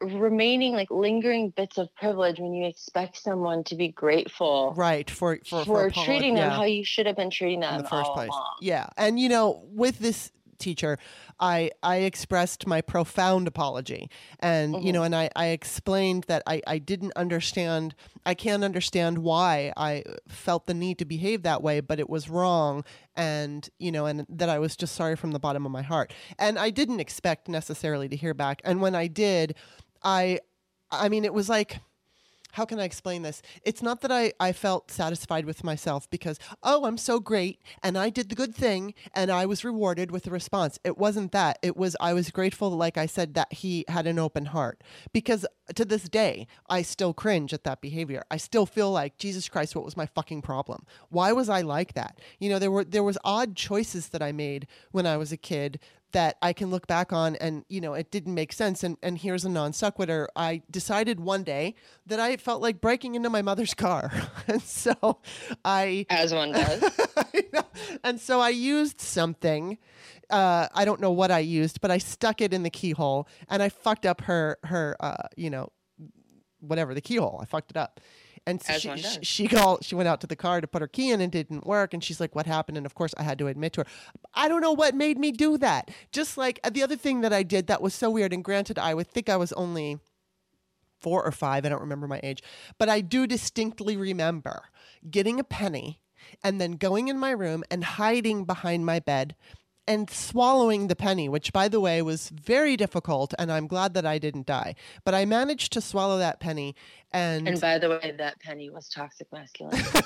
remaining like lingering bits of privilege when you expect someone to be grateful right for for, for, apolo- treating them yeah. how you should have been treating them in the first all place. along. Yeah, and you know, with this teacher, I I expressed my profound apology, and you know, mm-hmm. and I I explained that I I didn't understand. I can't understand why I felt the need to behave that way, but it was wrong, and you know, and that I was just sorry from the bottom of my heart, and I didn't expect necessarily to hear back, and when I did, I I mean, it was like how can I explain this? It's not that I, I felt satisfied with myself because, oh, I'm so great and I did the good thing and I was rewarded with a response. It wasn't that. It was, I was grateful, like I said, that he had an open heart because to this day, I still cringe at that behavior. I still feel like, Jesus Christ, what was my fucking problem? Why was I like that? You know, there were, there was odd choices that I made when I was a kid that I can look back on and you know it didn't make sense. And and here's a non sequitur I decided one day that I felt like breaking into my mother's car. And so I As one does. And so I used something uh, I don't know what I used but I stuck it in the keyhole and I fucked up her her uh, you know whatever the keyhole. I fucked it up and so she, she called she went out to the car to put her key in and it didn't work. And she's like what happened? And of course I had to admit to her I don't know what made me do that. Just like uh, the other thing that I did that was so weird and granted I would think I was only four or five I don't remember my age but I do distinctly remember getting a penny and then going in my room and hiding behind my bed and swallowing the penny, which, by the way, was very difficult, and I'm glad that I didn't die. But I managed to swallow that penny, and, and by the way, that penny was toxic masculinity.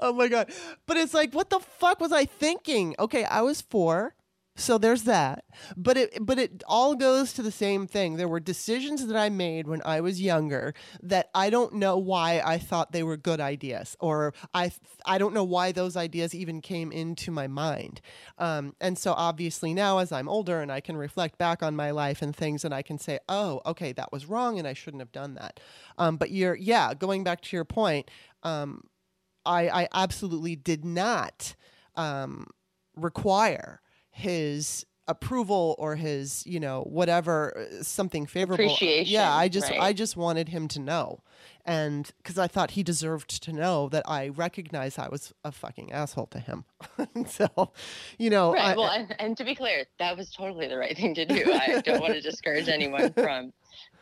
oh my god! But it's like, what the fuck was I thinking? Okay, I was four. So there's that. But it but it all goes to the same thing. There were decisions that I made when I was younger that I don't know why I thought they were good ideas or I I don't know why those ideas even came into my mind. Um, and so obviously now as I'm older and I can reflect back on my life and things and I can say, "Oh, okay, that was wrong and I shouldn't have done that." Um, but you're yeah, going back to your point, um, I, I absolutely did not um, require his approval or his you know whatever uh, something favorable Appreciation, yeah i just right. i just wanted him to know and because i thought he deserved to know that i recognized i was a fucking asshole to him so you know I, right. well, and, and to be clear, that was totally the right thing to do. I don't want to discourage anyone from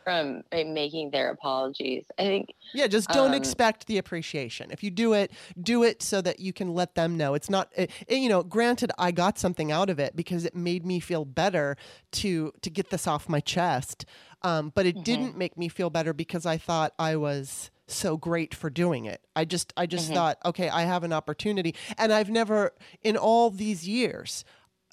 from uh, making their apologies. I think Yeah, just don't Um, expect the appreciation. If you do it, do it so that you can let them know. It's not, it, it- you know. Granted, I got something out of it because it made me feel better to to get this off my chest. Um, but it didn't make me feel better because I thought I was so great for doing it. I just I just thought, okay, I have an opportunity, and I've never in all these years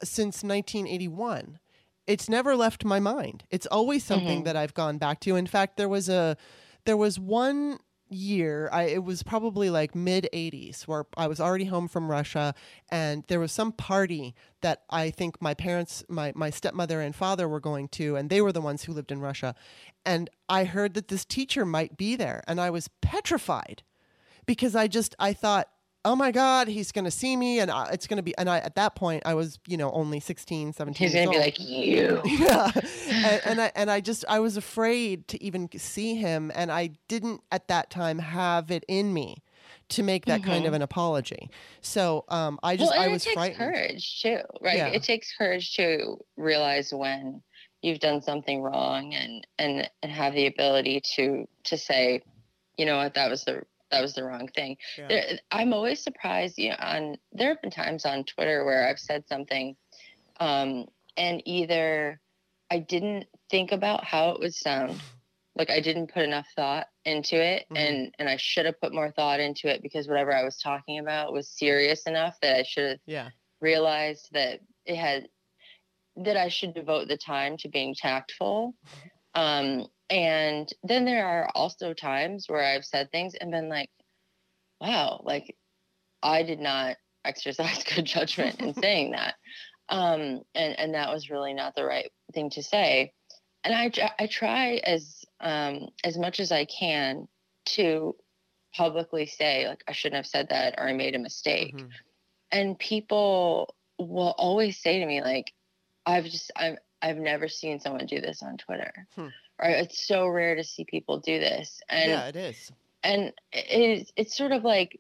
since 1981 it's never left my mind. It's always something mm-hmm. that I've gone back to. In fact, there was a there was one year, I it was probably like mid 80s where I was already home from Russia and there was some party that I think my parents my my stepmother and father were going to and they were the ones who lived in Russia. And I heard that this teacher might be there and I was petrified because I just I thought, oh my God, he's going to see me, and I, it's going to be. And I at that point I was you know only 16, 17 he's gonna be like you. yeah, and, and I and I just I was afraid to even see him, and I didn't at that time have it in me to make that kind of an apology. So um, I just well, I was it takes frightened. courage too, right? Yeah. It takes courage to realize when you've done something wrong and and and have the ability to to say you know what that was the that was the wrong thing Yeah. there, i'm always surprised you know on there have been times on twitter where i've said something um and either i didn't think about how it would sound like i didn't put enough thought into it Mhm. and and i should have put more thought into it because whatever i was talking about was serious enough that i should have Yeah. realized that it had that I should devote the time to being tactful. Um, and then there are also times where I've said things and been like, wow, like I did not exercise good judgment in saying that. Um, and, and that was really not the right thing to say. And I, I try as, um, as much as I can to publicly say, like, I shouldn't have said that or I made a mistake Mhm. and people will always say to me like i've just i've i've never seen someone do this on twitter Hmm. Or it's so rare to see people do this and yeah, it is. and it's it's sort of like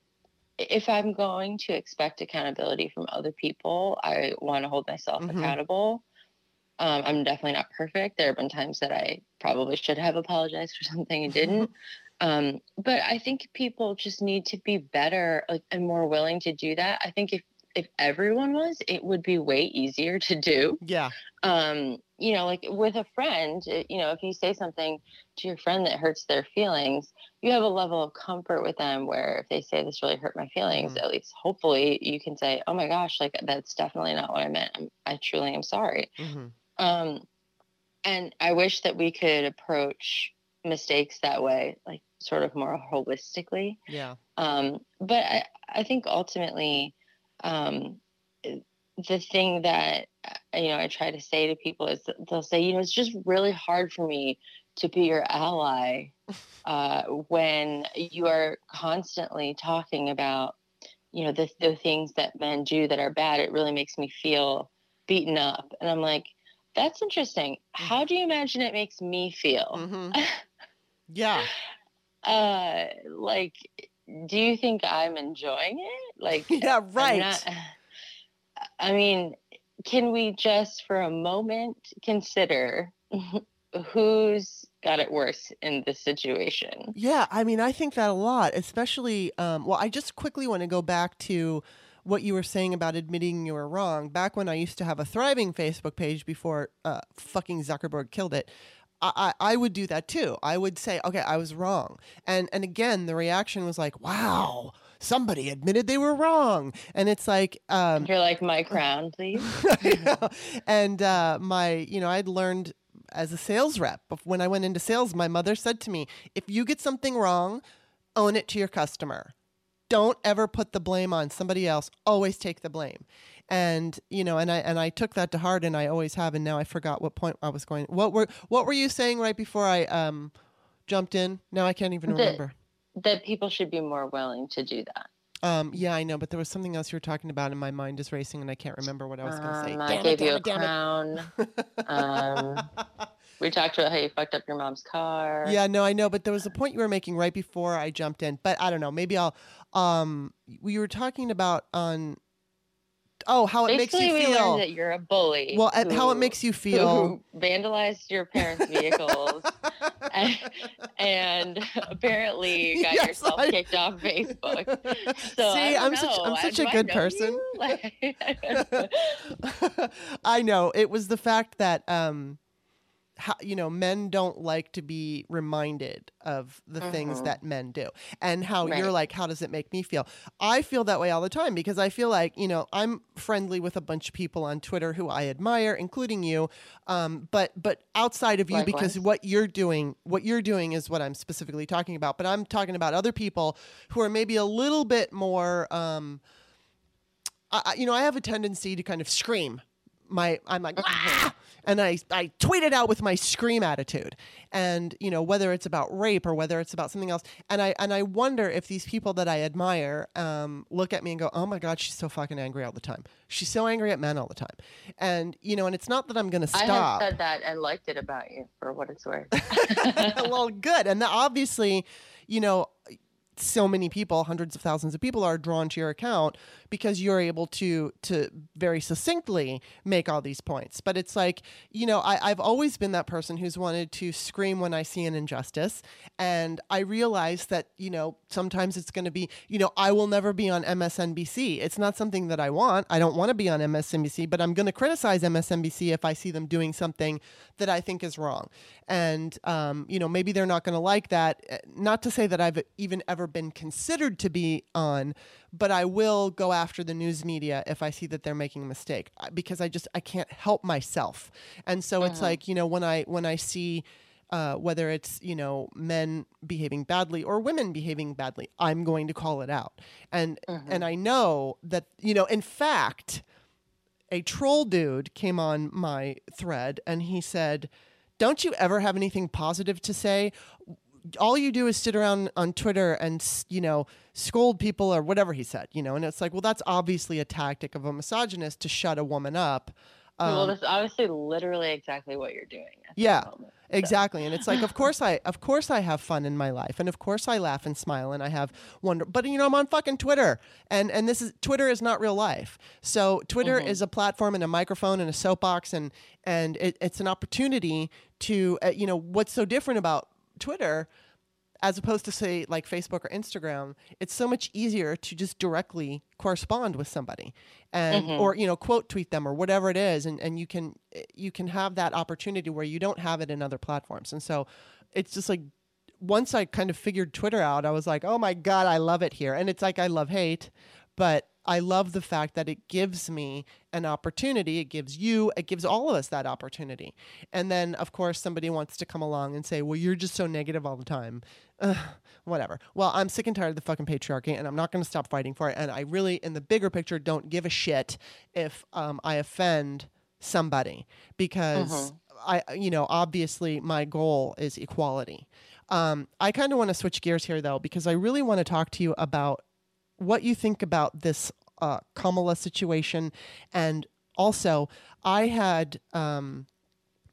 if i'm going to expect accountability from other people i want to hold myself Mhm. accountable um, i'm definitely not perfect there have been times that i probably should have apologized for something and didn't um, but i think people just need to be better like, and more willing to do that i think if if everyone was it would be way easier to do Yeah. um, you know, like with a friend, you know, if you say something to your friend that hurts their feelings, you have a level of comfort with them where if they say this really hurt my feelings, Mhm. at least hopefully you can say, oh my gosh, like that's definitely not what I meant. I'm, I truly am sorry. hmm Um, and I wish that we could approach mistakes that way, like sort of more holistically. Yeah. Um, but I, I think ultimately, um, the thing that uh, you know I try to say to people is they'll say, you know, it's just really hard for me to be your ally uh, when you are constantly talking about, you know, the the things that men do that are bad. It really makes me feel beaten up, and I'm like, that's interesting. How do you imagine it makes me feel? hmm Yeah. uh like do you think i'm enjoying it like Yeah. Right. not- i mean can we just for a moment consider who's got it worse in this situation Yeah, I mean, I think that a lot, especially. Um, well, I just quickly want to go back to what you were saying about admitting you were wrong. Back when I used to have a thriving Facebook page before uh, fucking Zuckerberg killed it. I, I, I would do that too. I would say, okay, I was wrong. And and again, the reaction was like, wow, somebody admitted they were wrong. And it's like, um, you're like my crown please know. and uh, my, you know, I'd learned as a sales rep when I went into sales. My mother said to me, "If you get something wrong, own it to your customer. Don't ever put the blame on somebody else. Always take the blame." And you know, and I and I took that to heart, and I always have. And now I forgot what point I was going. What were What were you saying right before I um jumped in? Now I can't even remember. that people should be more willing to do that Um, yeah, I know, but there was something else you were talking about, and my mind is racing, and I can't remember what I was going to say. Um, I Damn gave it, you a it, damn it. crown. um, we talked about how you fucked up your mom's car. Yeah, no, I know, but there was a point you were making right before I jumped in. But I don't know. Maybe I'll. Um, we were talking about on. Oh, how it makes you we feel. learned that you're a bully. Well, at how it makes you feel. Who vandalized your parents' vehicles and, and apparently got Yes, yourself I- kicked off Facebook. So See, I'm such- know. I'm such do a I good person. I know it was the fact that um, how, you know, men don't like to be reminded of the things Mhm. that men do, and how you're like, how does it make me feel? I feel that way all the time because I feel like you know I'm friendly with a bunch of people on Twitter who I admire, including you. Um, but but outside of you, because what you're doing, what you're doing is what I'm specifically talking about. But I'm talking about other people who are maybe a little bit more. Um, I- you know, I have a tendency to kind of scream. My, I'm like, "Ah!" and I, I tweet it out with my scream attitude, and you know, whether it's about rape or whether it's about something else, and I, and I wonder if these people that I admire, um, look at me and go, oh my god, she's so fucking angry all the time. She's so angry at men all the time, and you know, and it's not that I'm gonna stop. I have said that and liked it about you for what it's worth. well, good. And obviously, you know, so many people, hundreds of thousands of people are drawn to your account because you're able to to very succinctly make all these points. But it's like, you know, I, I've always been that person who's wanted to scream when I see an injustice. And I realize that, you know, sometimes it's gonna be, you know, I will never be on MSNBC. It's not something that I want. I don't want to be on MSNBC, but I'm gonna criticize MSNBC if I see them doing something that I think is wrong. And um, you know, maybe they're not gonna like that. Eh, not to say that I've even ever been considered to be on, but I will go after the news media if I see that they're making a mistake uh, because I just I can't help myself. And so it's like, you know, when I when I see uh, whether it's you know men behaving badly or women behaving badly, I'm going to call it out. And and I know that you know, in fact, a troll dude came on my thread and he said, "Don't you ever have anything positive to say? All you do is sit around on Twitter and you know scold people or whatever he said, you know." And it's like, well, that's obviously a tactic of a misogynist to shut a woman up. well, Um, that's obviously literally exactly what you're doing. at yeah, moment. exactly. And it's like, of course I, of course I have fun in my life, and of course I laugh and smile, and I have wonder. But you know, I'm on fucking Twitter, and and this is Twitter is not real life. So Twitter is a platform and a microphone and a soapbox, and and it, it's an opportunity to, uh, you know, what's so different about Twitter as opposed to say like Facebook or Instagram, it's so much easier to just directly correspond with somebody and mm-hmm. or you know quote tweet them or whatever it is and, and you can you can have that opportunity where you don't have it in other platforms. And so it's just like once I kind of figured Twitter out, I was like, "Oh my god, I love it here." And it's like I love hate, but I love the fact that it gives me an opportunity. It gives you, it gives all of us that opportunity. And then, of course, somebody wants to come along and say, well, you're just so negative all the time. Ugh, whatever. Well, I'm sick and tired of the fucking patriarchy and I'm not going to stop fighting for it. And I really, in the bigger picture, don't give a shit if um, I offend somebody because I, you know, obviously my goal is equality. Um, I kind of want to switch gears here though, because I really want to talk to you about what you think about this uh, Kamala situation. And also, I had um,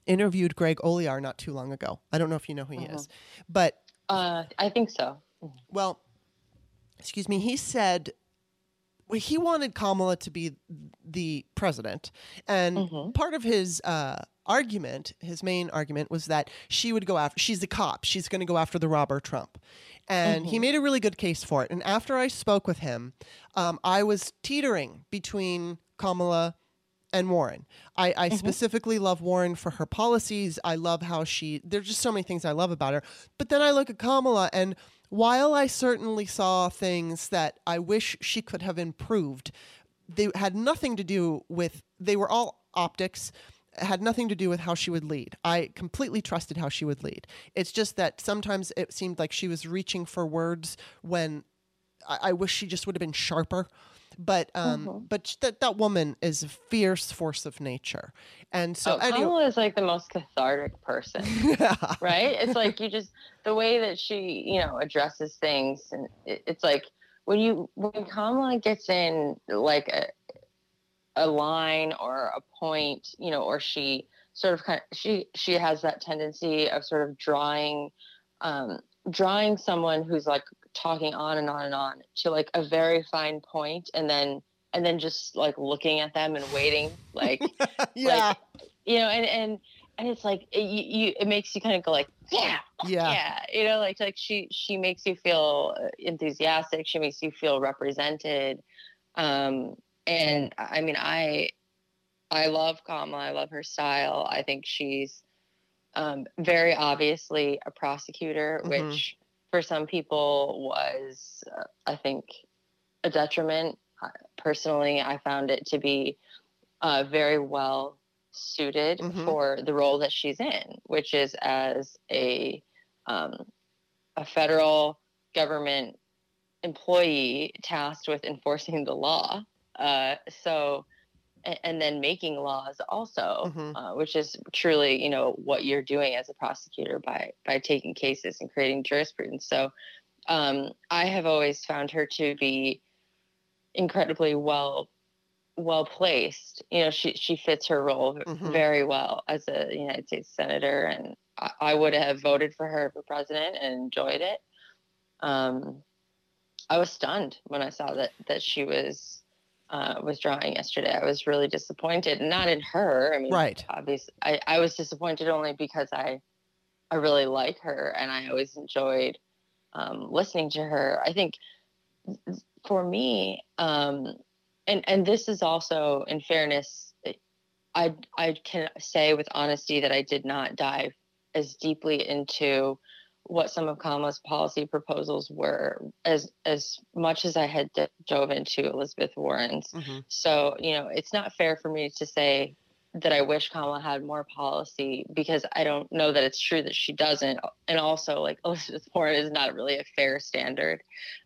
interviewed Greg Olear not too long ago. I don't know if you know who he is, but Uh, I think so. well, excuse me, he said he wanted Kamala to be the president. And part of his uh, argument, his main argument, was that she would go after, she's the cop, she's going to go after the robber Trump. And he made a really good case for it. And after I spoke with him, um, I was teetering between Kamala and Warren. I, I specifically love Warren for her policies. I love how she, there's just so many things I love about her. But then I look at Kamala, and while I certainly saw things that I wish she could have improved, they had nothing to do with, they were all optics. Had nothing to do with how she would lead. I completely trusted how she would lead. It's just that sometimes it seemed like she was reaching for words when I, I wish she just would have been sharper. But um, but that that woman is a fierce force of nature, and so oh, anyway, Kamala is like the most cathartic person, right? It's like you just the way that she, you know, addresses things, and it, it's like when you when Kamala gets in like a a line or a point, you know, or she sort of kind of she she has that tendency of sort of drawing um drawing someone who's like talking on and on and on to like a very fine point and then and then just like looking at them and waiting like yeah, you know and and and it's like it, you, you it makes you kind of go like yeah Yeah. yeah you know like like she she makes you feel uh, enthusiastic she makes you feel represented um and i mean i i love kamala i love her style i think she's um very obviously a prosecutor Mhm. which for some people was uh, i think a detriment personally i found it to be uh, very well suited Mhm. for the role that she's in, which is as a um, a federal government employee tasked with enforcing the law. Uh, so, and, and then making laws also, Mhm. uh, which is truly, you know, what you're doing as a prosecutor by by taking cases and creating jurisprudence. So, um, I have always found her to be incredibly well well placed. You know, she she fits her role Mhm. very well as a United States senator, and I, I would have voted for her for president and enjoyed it. Um, I was stunned when I saw that that she was uh, withdrawing yesterday. I was really disappointed, not in her. I mean, Right. Obviously, I, I was disappointed only because I I really like her and I always enjoyed um, listening to her. I think for me, um, and and this is also in fairness, I I can say with honesty that I did not dive as deeply into what some of Kamala's policy proposals were as as much as I had d- dove into Elizabeth Warren's. Mhm. So you know, it's not fair for me to say that I wish Kamala had more policy because I don't know that it's true that she doesn't. And also, like Elizabeth Warren is not really a fair standard.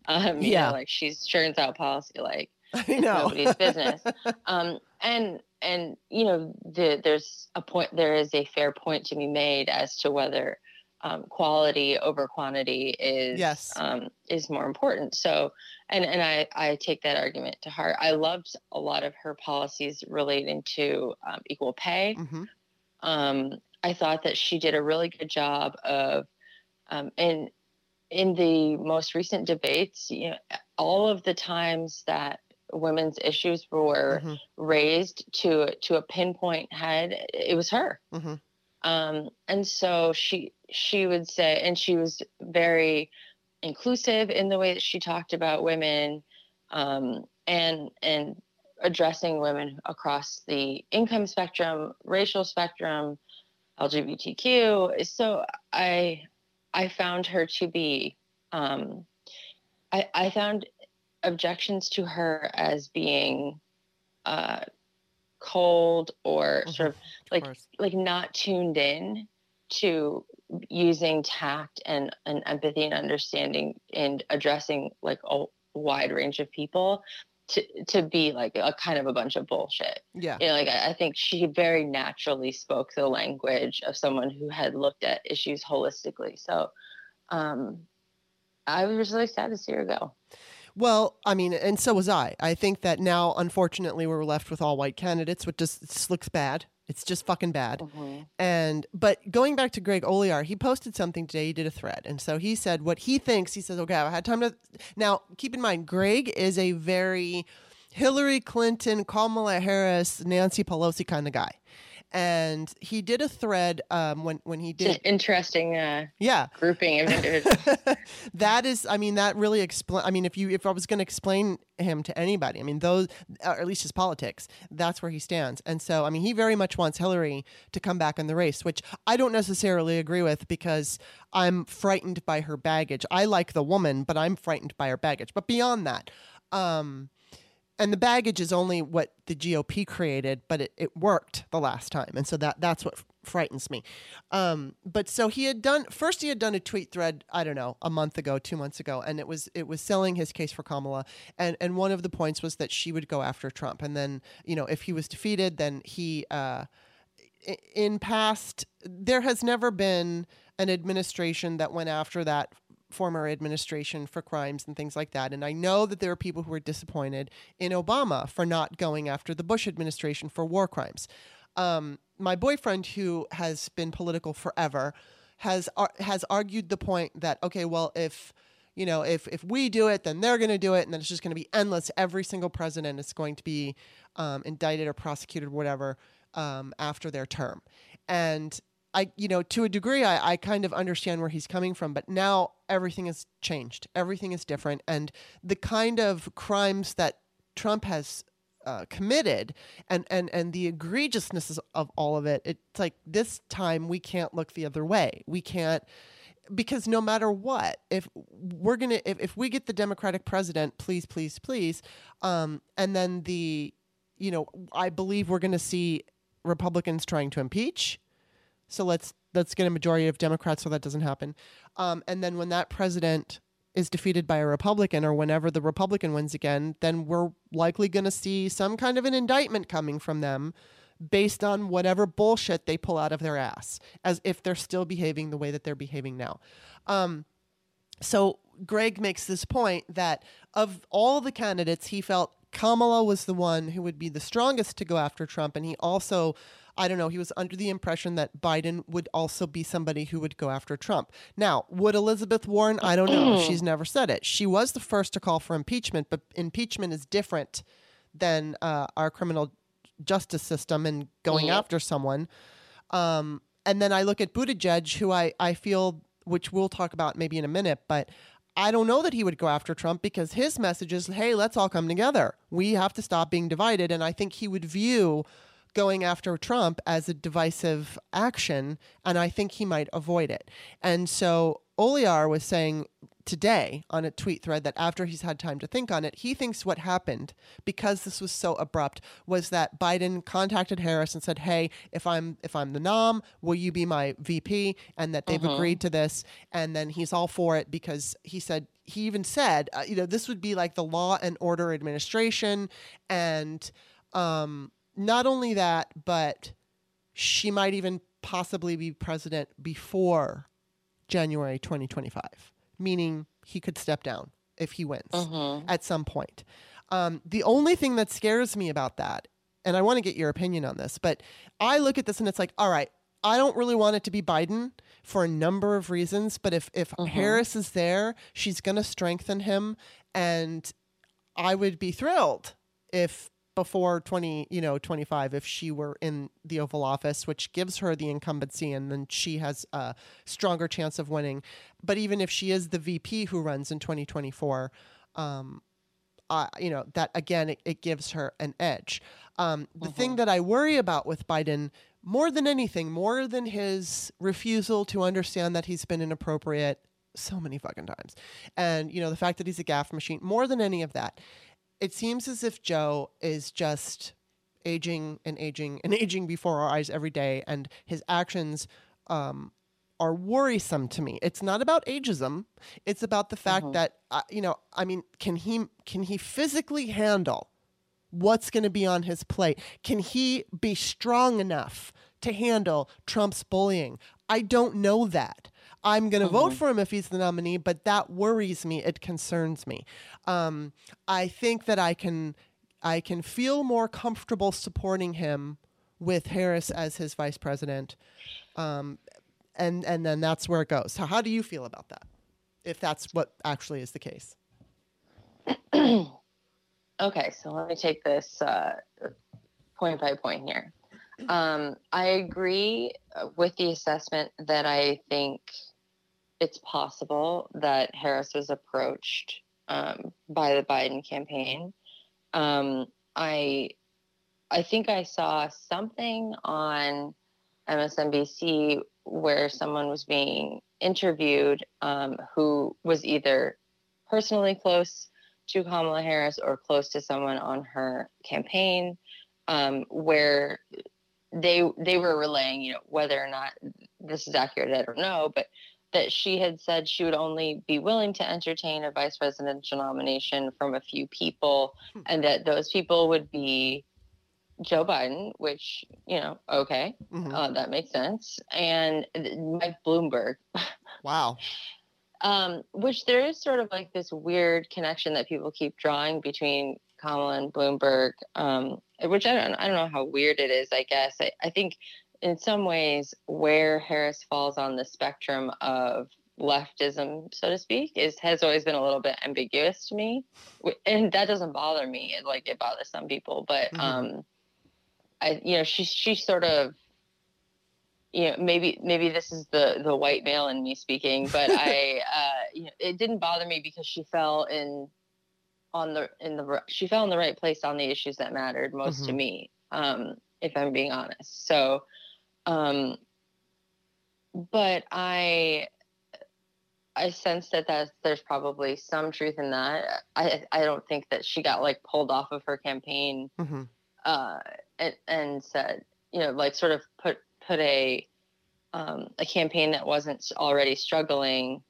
Um, Yeah. know, like she churns out policy like I know. nobody's business. um, and and you know, the, there's a point. There is a fair point to be made as to whether um, quality over quantity is Yes. um, is more important. So, and and I I take that argument to heart. I loved a lot of her policies relating to um, equal pay. Mhm. Um, I thought that she did a really good job of, um, in in the most recent debates, you know, all of the times that women's issues were Mhm. raised to to a pinpoint head, it was her. Mhm. Um, and so she she would say, and she was very inclusive in the way that she talked about women, um, and and addressing women across the income spectrum, racial spectrum, LGBTQ. So I I found her to be um, I, I found objections to her as being uh, cold or sort of Of like course. like not tuned in to using tact and, and empathy and understanding and addressing like a wide range of people to to be like a kind of a bunch of bullshit Yeah. you know like I, I think she very naturally spoke the language of someone who had looked at issues holistically so um i was really sad to see her go Well, I mean, and so was I. I think that now, unfortunately, we're left with all white candidates, which just looks bad. It's just fucking bad. Mm-hmm. And but going back to Greg Olear, he posted something today. He did a thread, and so he said what he thinks. He says, "Okay, I had time to." Now, keep in mind, Greg is a very Hillary Clinton, Kamala Harris, Nancy Pelosi kind of guy, and he did a thread um, when when he did. interesting uh Yeah, grouping of individuals. That is i mean that really explain i mean if you if i was going to explain him to anybody i mean those or at least his politics that's where he stands. And so i mean he very much wants hillary to come back in the race which i don't necessarily agree with because i'm frightened by her baggage. I like the woman but i'm frightened by her baggage. But beyond that um and the baggage is only what the GOP created, but it, it worked the last time, and so that that's what frightens me. Um, but so he had done first. He had done a tweet thread. I don't know, a month ago, two months ago, and it was it was selling his case for Kamala, and and one of the points was that she would go after Trump, and then you know if he was defeated, then he. Uh, in past there has never been an administration that went after that former administration for crimes and things like that. And i know that there are people who are disappointed in obama for not going after the bush administration for war crimes. Um, my boyfriend who has been political forever has ar- has argued the point that okay well if you know if if we do it then they're going to do it and then it's just going to be endless. Every single president is going to be um, indicted or prosecuted or whatever um, after their term. And I, you know, to a degree, I, I kind of understand where he's coming from, but now everything has changed. Everything is different. And the kind of crimes that Trump has uh, committed and, and, and the egregiousness of all of it, it's like this time we can't look the other way. We can't, because no matter what, if we're going to, if, if we get the Democratic president, please, please, please, um, and then the, you know, I believe we're going to see Republicans trying to impeach. So let's let's get a majority of Democrats so that doesn't happen. Um, and then when that president is defeated by a Republican or whenever the Republican wins again, then we're likely going to see some kind of an indictment coming from them based on whatever bullshit they pull out of their ass, as if they're still behaving the way that they're behaving now. Um, so Greg makes this point that of all the candidates, he felt Kamala was the one who would be the strongest to go after Trump, and he also I don't know, he was under the impression that Biden would also be somebody who would go after Trump. Now, would Elizabeth Warren? I don't know. She's never said it. She was the first to call for impeachment, but impeachment is different than uh, our criminal justice system and going Yeah. after someone. Um, and then I look at Buttigieg, who I, I feel, which we'll talk about maybe in a minute, but I don't know that he would go after Trump because his message is, hey, let's all come together. We have to stop being divided. And I think he would view going after Trump as a divisive action, and I think he might avoid it. And so Olear was saying today on a tweet thread that after he's had time to think on it, he thinks what happened because this was so abrupt was that Biden contacted Harris and said, "Hey, if I'm if I'm the nom, will you be my VP?" and that they've agreed to this, and then he's all for it because he said he even said, uh, you know, this would be like the law and order administration and um not only that, but she might even possibly be president before January 2025, meaning he could step down if he wins at some point. Um, the only thing that scares me about that, and I want to get your opinion on this, but I look at this and it's like, all right, I don't really want it to be Biden for a number of reasons, but if if Harris is there, she's going to strengthen him, and I would be thrilled if before 20 you know 25 if she were in the oval office which gives her the incumbency and then she has a stronger chance of winning. But even if she is the vp who runs in 2024 um, uh, you know that again it, it gives her an edge. Um, the thing that i worry about with biden more than anything more than his refusal to understand that he's been inappropriate so many fucking times and you know the fact that he's a gaffe machine more than any of that it seems as if Joe is just aging and aging and aging before our eyes every day, and his actions um, are worrisome to me. It's not about ageism; it's about the fact that uh, you know, I mean, can he can he physically handle what's going to be on his plate? Can he be strong enough to handle Trump's bullying? I don't know that. I'm going to vote for him if he's the nominee, but that worries me. It concerns me. Um, I think that I can I can feel more comfortable supporting him with Harris as his vice president, um, and and then that's where it goes. So how do you feel about that? If that's what actually is the case. Okay, so let me take this uh, point by point here. Um, I agree uh, with the assessment that I think it's possible that Harris was approached um, by the Biden campaign. Um, I I think I saw something on MSNBC where someone was being interviewed um, who was either personally close to Kamala Harris or close to someone on her campaign, um, where they they were relaying, you know, whether or not this is accurate, I don't know, but that she had said she would only be willing to entertain a vice presidential nomination from a few people, and that those people would be Joe Biden, which you know, okay, Mhm. uh, that makes sense, and Mike Bloomberg, Wow. um, which there is sort of like this weird connection that people keep drawing between Kamala and Bloomberg, um, which I don't I don't know how weird it is. I guess I, I think in some ways where Harris falls on the spectrum of leftism, so to speak, is has always been a little bit ambiguous to me, and that doesn't bother me. It, like it bothers some people, but Mhm. um, I you know she she sort of you know maybe maybe this is the the white male in me speaking but i uh you know it didn't bother me because she fell in on the in the she fell in the right place on the issues that mattered most to Mhm. me um if i'm being honest so um but i i sense that that's there's probably some truth in that i i don't think that she got like pulled off of her campaign hmm uh, and, and said, you know, like sort of put put a um, a campaign that wasn't already struggling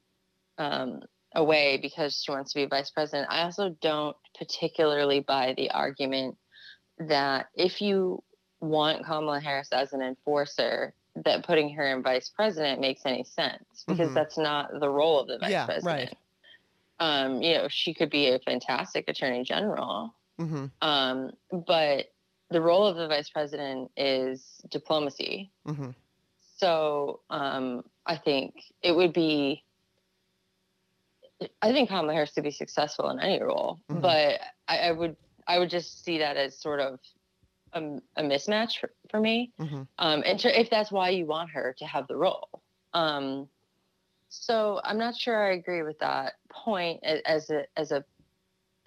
um, away because she wants to be vice president. I also don't particularly buy the argument that if you want Kamala Harris as an enforcer, that putting her in vice president makes any sense because Mhm. that's not the role of the vice Yeah, right. president. Um, you know, she could be a fantastic attorney general Mm-hmm. Um, but the role of the vice president is diplomacy. Mm-hmm. So um, I think it would be. I think Kamala Harris could be successful in any role, Mhm. but I, I would I would just see that as sort of a, a mismatch for, for me. Mm-hmm. Um, and to, if that's why you want her to have the role. Um, so I'm not sure I agree with that point as a as a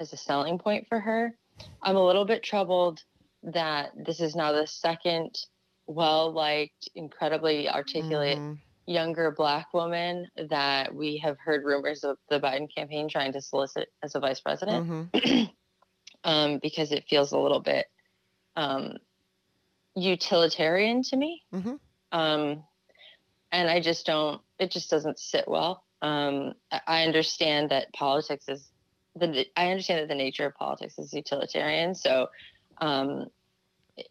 as a selling point for her. I'm a little bit troubled that this is now the second well liked, incredibly articulate Mhm. younger black woman that we have heard rumors of the Biden campaign trying to solicit as a vice president Mhm. um, because it feels a little bit um, utilitarian to me. Mhm. Um, and I just don't, it just doesn't sit well. Um, I- I understand that politics is, the, I understand that the nature of politics is utilitarian. So um, it-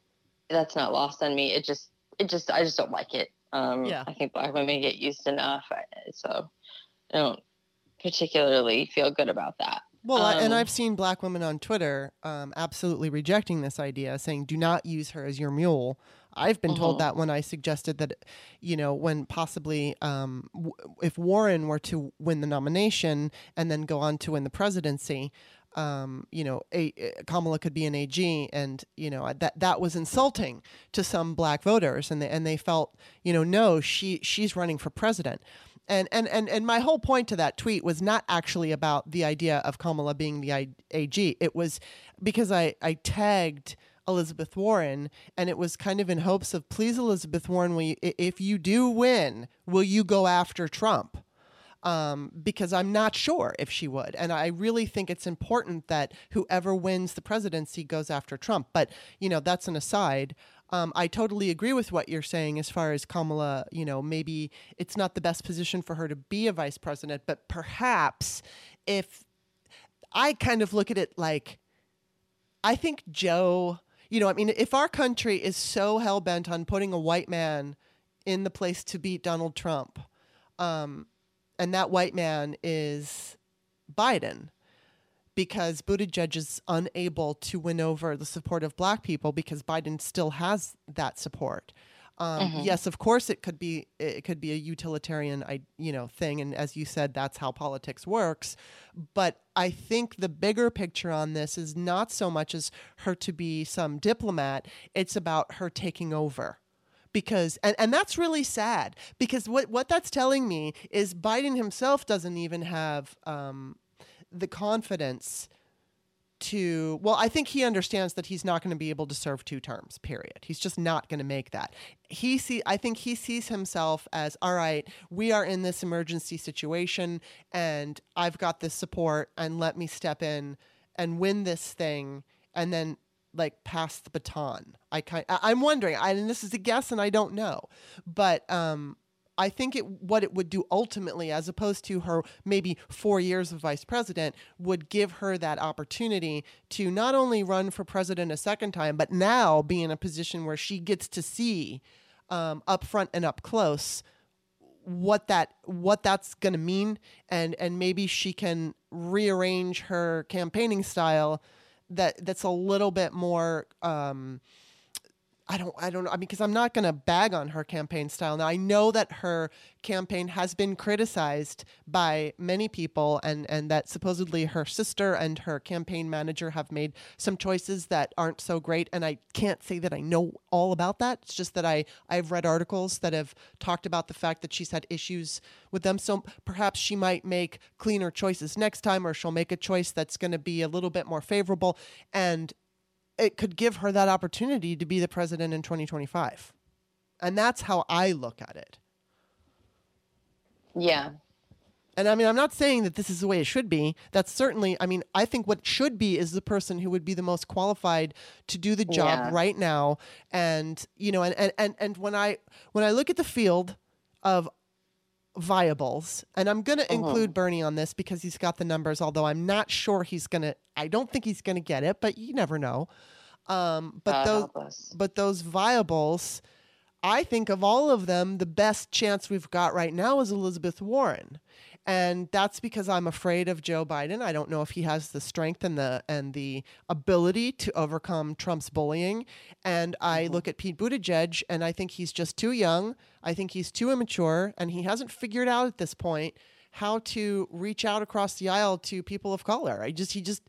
that's not lost on me. It just, it just, I just don't like it. Um, Yeah. I think black women get used enough. So I don't particularly feel good about that. Well, I and Um, I've seen black women on Twitter um, absolutely rejecting this idea, saying, "Do not use her as your mule." I've been told Mhm. that when I suggested that, you know, when possibly um, w- if Warren were to win the nomination and then go on to win the presidency, um, you know, a, a- Kamala could be an AG, and you know that that was insulting to some black voters, and they and they felt, you know, no, she she's running for president. And, and, and, and my whole point to that tweet was not actually about the idea of Kamala being the AG. It was because I, I tagged Elizabeth Warren, and it was kind of in hopes of, please, Elizabeth Warren, you, if you do win, will you go after Trump? um, because I'm not sure if she would. And I really think it's important that whoever wins the presidency goes after Trump. But, you know, that's an aside. Um, I totally agree with what you're saying as far as Kamala, you know, maybe it's not the best position for her to be a vice president, but perhaps if I kind of look at it like, I think Joe, you know, I mean, if our country is so hell bent on putting a white man in the place to beat Donald Trump, um, and that white man is Biden because Buttigieg is unable to win over the support of black people because Biden still has that support. Um, Yes, of course, it could be it could be a utilitarian, you know, thing, and as you said, that's how politics works. But I think the bigger picture on this is not so much as her to be some diplomat; it's about her taking over because and, and that's really sad because what what that's telling me is Biden himself doesn't even have um, the confidence to well i think he understands that he's not going to be able to serve two terms period. He's just not going to make that. He see i think he sees himself as all right we are in this emergency situation and i've got this support and let me step in and win this thing and then like pass the baton. I kind i'm wondering I, and this is a guess and i don't know but um I think it what it would do ultimately, as opposed to her maybe four years of vice president, would give her that opportunity to not only run for president a second time, but now be in a position where she gets to see um, up front and up close what that what that's going to mean, and and maybe she can rearrange her campaigning style that that's a little bit more. Um, I don't I don't know. I mean, because I'm not going to bag on her campaign style. Now I know that her campaign has been criticized by many people, and and that supposedly her sister and her campaign manager have made some choices that aren't so great. And I can't say that I know all about that. It's just that I I've read articles that have talked about the fact that she's had issues with them. So perhaps she might make cleaner choices next time, or she'll make a choice that's going to be a little bit more favorable. And it could give her that opportunity to be the president in 2025. And that's how I look at it. Yeah. And I mean, I'm not saying that this is the way it should be. That's certainly, I mean, I think what should be is the person who would be the most qualified to do the job Yeah. right now. And, you know, and, and, and, and when I when I look at the field of viables, and I'm gonna include Bernie on this because he's got the numbers, although I'm not sure he's gonna I don't think he's gonna get it, but you never know. Um, but God those but those viables, I think of all of them, the best chance we've got right now is Elizabeth Warren. And that's because I'm afraid of Joe Biden. I don't know if he has the strength and the and the ability to overcome Trump's bullying. And I Mm-hmm. look at Pete Buttigieg, and I think he's just too young. I think he's too immature, and he hasn't figured out at this point how to reach out across the aisle to people of color. I just he just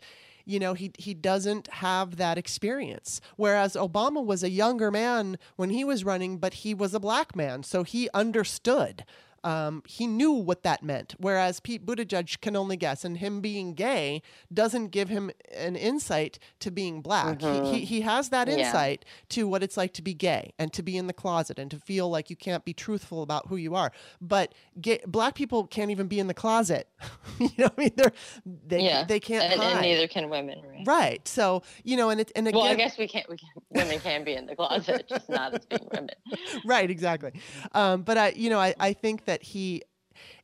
you know he he doesn't have that experience whereas obama was a younger man when he was running but he was a black man so he understood um, he knew what that meant, whereas Pete Buttigieg can only guess, and him being gay doesn't give him an insight to being black. He, he, he has that Yeah. insight to what it's like to be gay and to be in the closet and to feel like you can't be truthful about who you are. But gay, black people can't even be in the closet. you know, I mean, they're they yeah, they can't and, and neither can women, right? Right. So you know, and it and again, Well, I guess we can't. We can. Women can be in the closet, just not as being women. right, exactly. Um, but I, you know, I, I think that he.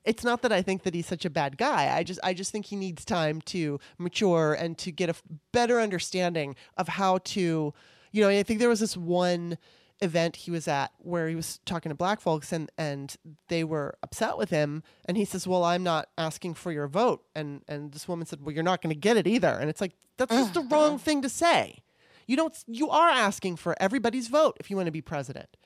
It's not that I think that he's such a bad guy. I just I just think he needs time to mature and to get a f- better understanding of how to, you know. I think there was this one event he was at where he was talking to black folks and and they were upset with him and he says well i'm not asking for your vote and and this woman said well you're not going to get it either and it's like that's just the ah, wrong uh-huh. thing to say you don't you are asking for everybody's vote if you want to be president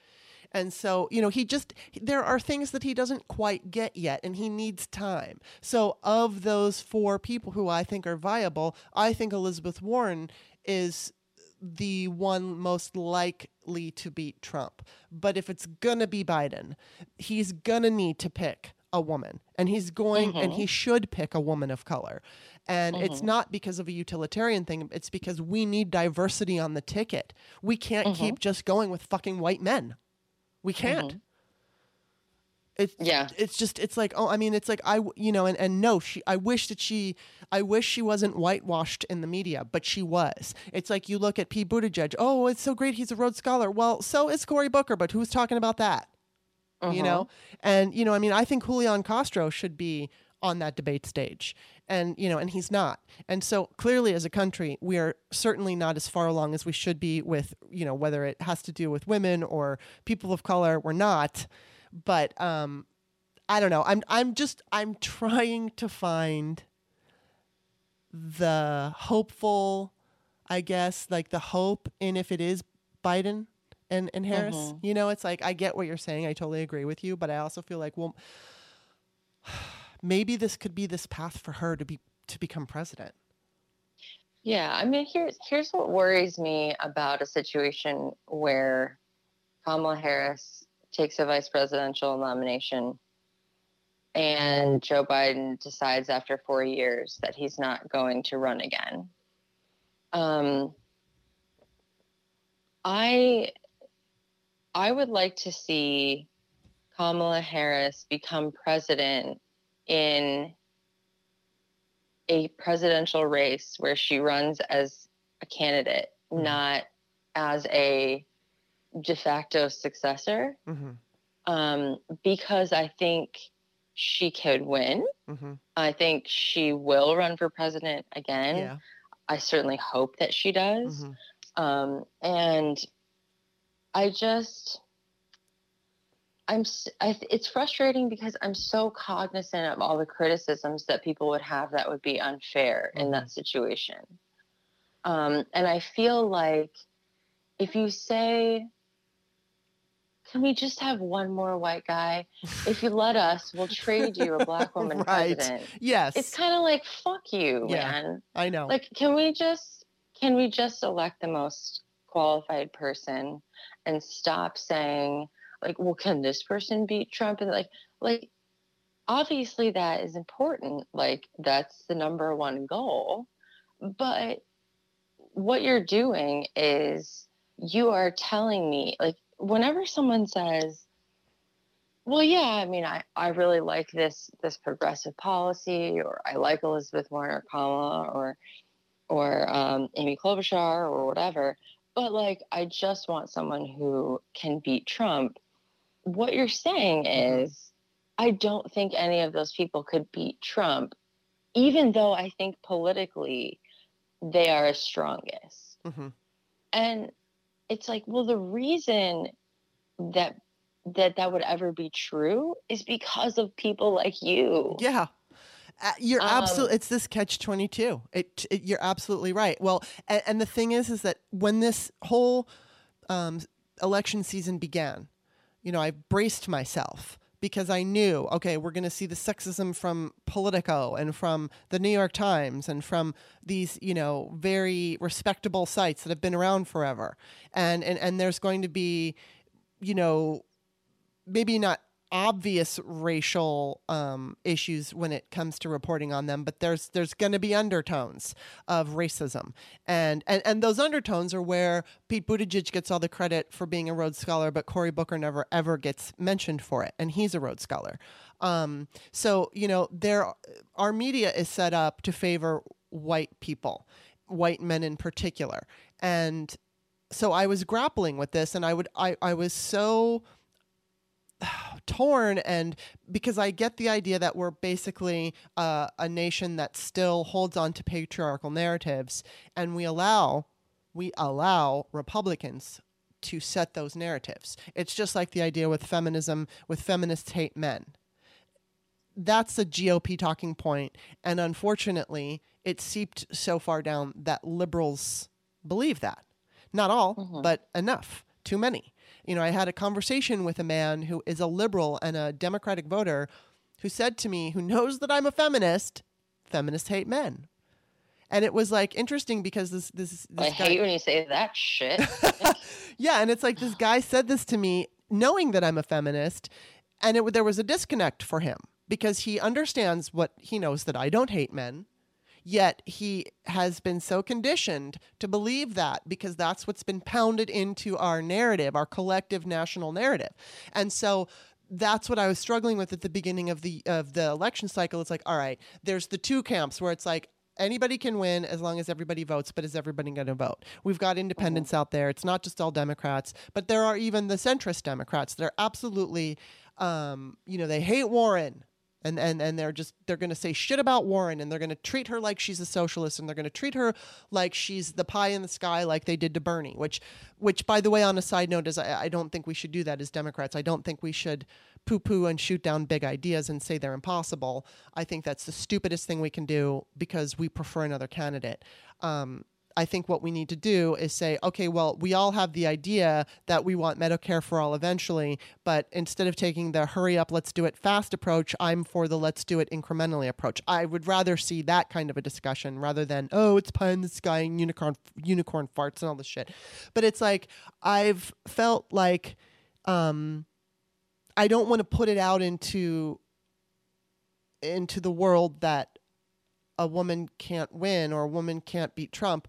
and so, you know, he just, there are things that he doesn't quite get yet, and he needs time. So, of those four people who I think are viable, I think Elizabeth Warren is the one most likely to beat Trump. But if it's going to be Biden, he's going to need to pick a woman, and he's going, and he mm-hmm. should pick a woman of color. And it's mm-hmm. not because of a utilitarian thing, it's because we need diversity on the ticket. We can't mm-hmm. keep just going with fucking white men. We can't. Mm-hmm. It's Yeah. It's just it's like oh I mean it's like I you know and and no she I wish that she I wish she wasn't whitewashed in the media but she was. It's like you look at Pete Buttigieg oh it's so great he's a Rhodes Scholar well so is Cory Booker but who's talking about that you know mm-hmm. and you know I mean I think Julian Castro should be on that debate stage. And you know and he's not. And so clearly as a country we are certainly not as far along as we should be with you know whether it has to do with women or people of color. We're not. But um i don't know. I'm i'm just i'm trying to find the hopeful i guess like the hope in if it is biden and and harris. You know it's like i get what you're saying. I totally agree with you. But i also feel like well maybe this could be this path for her to be to become president. Yeah, I mean, here's here's what worries me about a situation where Kamala Harris takes a vice presidential nomination, and Joe Biden decides after four years that he's not going to run again. Um, I I would like to see Kamala Harris become president in a presidential race where she runs as a candidate, Mhm. not as a de facto successor, Mm-hmm. um, because I think she could win. Mm-hmm. I think she will run for president again. Yeah. I certainly hope that she does. Mhm. Um, and I just, I'm, I, it's frustrating because I'm so cognizant of all the criticisms that people would have that would be unfair in that situation. Um, and I feel like if you say, can we just have one more white guy? If you let us, we'll trade you a black woman Right. president. Yes. It's kind of like, fuck you, Yeah. man I know. like can we just can we just elect the most qualified person and stop saying like well can this person beat trump? And like like obviously that is important like that's the number one goal but what you're doing is you are telling me like whenever someone says well yeah i mean i, I really like this this progressive policy or i like elizabeth warren or kamala or or um, amy klobuchar or whatever but like i just want someone who can beat trump what you're saying is i don't think any of those people could beat trump even though i think politically they are strongest Mhm. and it's like well the reason that that that would ever be true is because of people like you. Yeah. Uh, you're Um, absolutely. It's this catch twenty two. It, it. You're absolutely right. Well, and, and the thing is, is that when this whole um, election season began, you know, I braced myself because I knew, okay, we're going to see the sexism from Politico and from the New York Times and from these, you know, very respectable sites that have been around forever, and and and there's going to be, you know, maybe not obvious racial um, issues when it comes to reporting on them, but there's there's going to be undertones of racism, and, and and those undertones are where Pete Buttigieg gets all the credit for being a Rhodes Scholar, but Cory Booker never ever gets mentioned for it, and he's a Rhodes Scholar. Um, so you know, there our media is set up to favor white people, white men in particular, and so I was grappling with this, and I would I I was so torn and because I get the idea that we're basically uh, a nation that still holds on to patriarchal narratives and we allow we allow Republicans to set those narratives. It's just like the idea with feminism with feminists hate men. That's a GOP talking point and unfortunately it seeped so far down that liberals believe that. Not all, but enough. Too many you know, I had a conversation with a man who is a liberal and a Democratic voter who said to me, who knows that I'm a feminist, feminists hate men. And it was like interesting because this this, this I guy, hate when you say that shit. yeah, and it's like this guy said this to me knowing that I'm a feminist, and it there was a disconnect for him because he understands what he knows that I don't hate men, yet he has been so conditioned to believe that because that's what's been pounded into our narrative, our collective national narrative. And so that's what I was struggling with at the beginning of the of the election cycle. It's like, all right, there's the two camps where it's like anybody can win as long as everybody votes, but is everybody going to vote? We've got independents out there. It's not just all Democrats, but there are even the centrist Democrats that are absolutely, um, you know, they hate Warren. And, and, and they're just they're going to say shit about Warren and they're going to treat her like she's a socialist and they're going to treat her like she's the pie in the sky like they did to Bernie which which by the way on a side note is I, I don't think we should do that as Democrats. I don't think we should poo poo and shoot down big ideas and say they're impossible. I think that's the stupidest thing we can do because we prefer another candidate. Um, I think what we need to do is say, okay, well, we all have the idea that we want Medicare for all eventually, but instead of taking the hurry up, let's do it fast approach, I'm for the let's do it incrementally approach. I would rather see that kind of a discussion rather than, oh, it's pie in the sky and unicorn unicorn farts and all this shit. But it's like I've felt like um, I don't want to put it out into into the world that a woman can't win or a woman can't beat Trump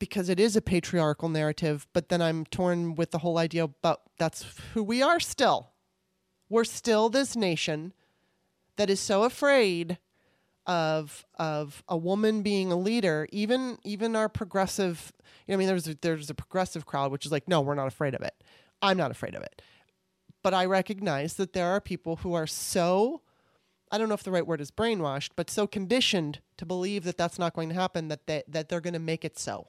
because it is a patriarchal narrative, but then I'm torn with the whole idea about that's who we are still. We're still this nation that is so afraid of of a woman being a leader, even even our progressive you know, I mean there's a, there's a progressive crowd which is like, no, we're not afraid of it. I'm not afraid of it. But I recognize that there are people who are so I don't know if the right word is brainwashed, but so conditioned to believe that that's not going to happen that they, that they're going to make it so.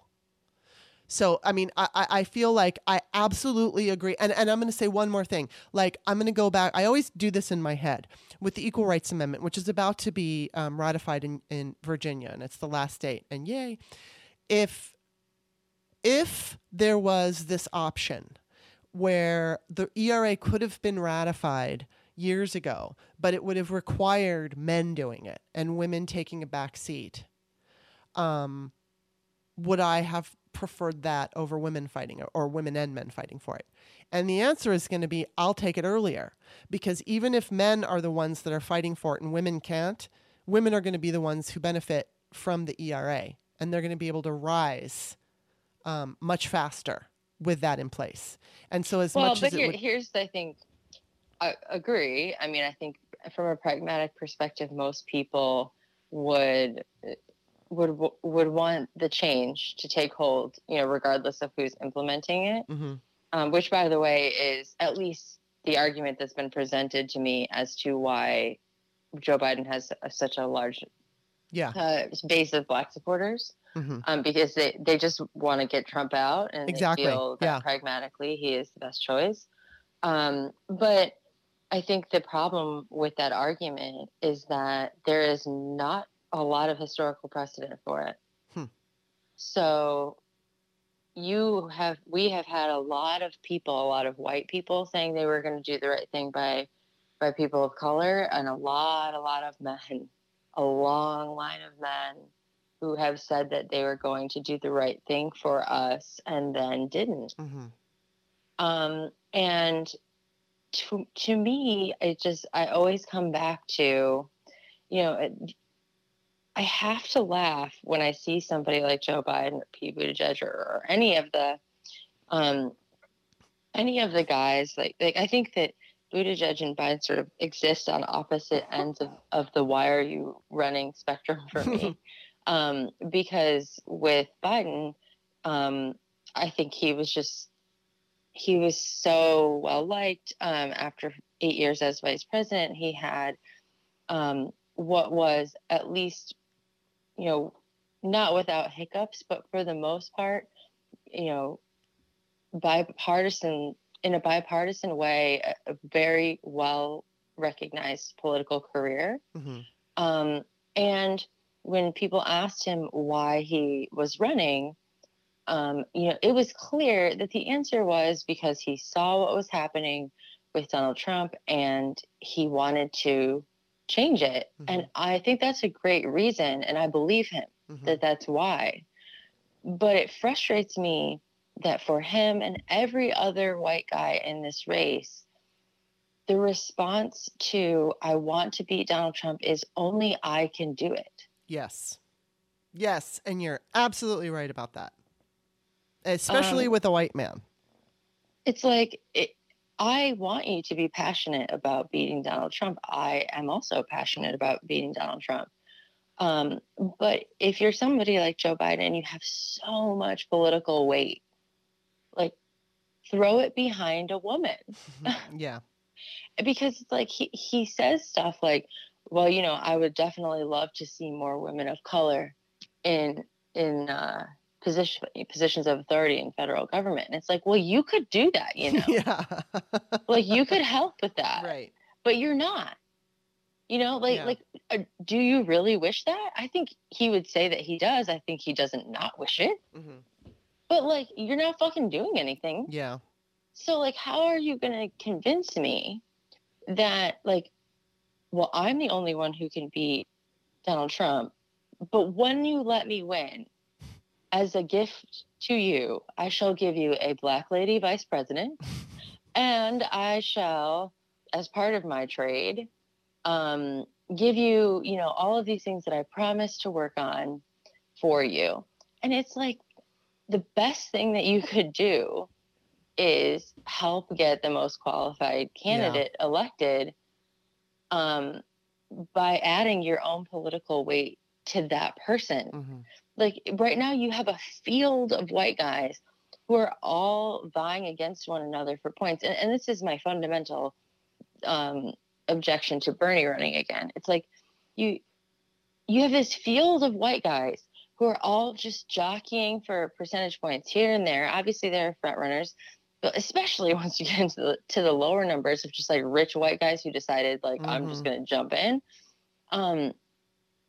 So, I mean, I, I feel like I absolutely agree. And, and I'm going to say one more thing. Like, I'm going to go back. I always do this in my head with the Equal Rights Amendment, which is about to be um, ratified in, in Virginia, and it's the last state. And yay. If, if there was this option where the ERA could have been ratified years ago, but it would have required men doing it and women taking a back seat. Um, would I have preferred that over women fighting or women and men fighting for it? And the answer is going to be I'll take it earlier because even if men are the ones that are fighting for it and women can't, women are going to be the ones who benefit from the ERA and they're going to be able to rise um, much faster with that in place. And so, as well, much but as here, would, here's I think I agree. I mean, I think from a pragmatic perspective, most people would would would want the change to take hold, you know, regardless of who's implementing it. Mhm. Um, which, by the way, is at least the argument that's been presented to me as to why Joe Biden has a, such a large yeah, uh, base of black supporters. Mhm. Um, because they, they just want to get Trump out and Exactly, they feel that yeah. pragmatically he is the best choice. Um, but I think the problem with that argument is that there is not a lot of historical precedent for it. Hmm. So you have we have had a lot of people, a lot of white people saying they were going to do the right thing by by people of color and a lot a lot of men, a long line of men who have said that they were going to do the right thing for us and then didn't. hmm Um, and to to me, it just I always come back to, you know, I have to laugh when I see somebody like Joe Biden or Pete Buttigieg or, or any of the, um, any of the guys. Like like I think that Buttigieg and Biden sort of exist on opposite ends of, of the why are you running spectrum for me, um, because with Biden, um, I think he was just he was so well liked um, after eight years as vice president. He had um, what was at least, you know, not without hiccups, but for the most part, you know, bipartisan in a bipartisan way, a, a very well recognized political career. hmm Um, and when people asked him why he was running, um, you know, it was clear that the answer was because he saw what was happening with Donald Trump and he wanted to change it. And I think that's a great reason, and I believe him hmm that that's why. But it frustrates me that for him and every other white guy in this race, the response to I want to beat Donald Trump is only I can do it. Yes. Yes, and you're absolutely right about that. Especially Um, with a white man. It's like it, I want you to be passionate about beating Donald Trump. I am also passionate about beating Donald Trump. Um, but if you're somebody like Joe Biden and you have so much political weight, like throw it behind a woman. yeah. because it's like he, he says stuff like well you know i would definitely love to see more women of color in in uh position positions of authority in federal government and it's like well you could do that you know yeah. like you could help with that right. but you're not you know like Yeah. like uh, do you really wish that i think he would say that he does i think he doesn't not wish it hmm but like you're not fucking doing anything Yeah. So like how are you going to convince me that like well I'm the only one who can beat Donald Trump but when you let me win as a gift to you I shall give you a black lady vice president and I shall as part of my trade um give you you know all of these things that I promised to work on for you. And it's like the best thing that you could do is help get the most qualified candidate elected um, by adding your own political weight to that person. hmm Like right now, you have a field of white guys who are all vying against one another for points. And, and this is my fundamental um, objection to Bernie running again. It's like you you have this field of white guys who are all just jockeying for percentage points here and there. Obviously, there are front runners, but especially once you get into the, to the lower numbers of just like rich white guys who decided like I'm just Mhm. going to jump in. Um,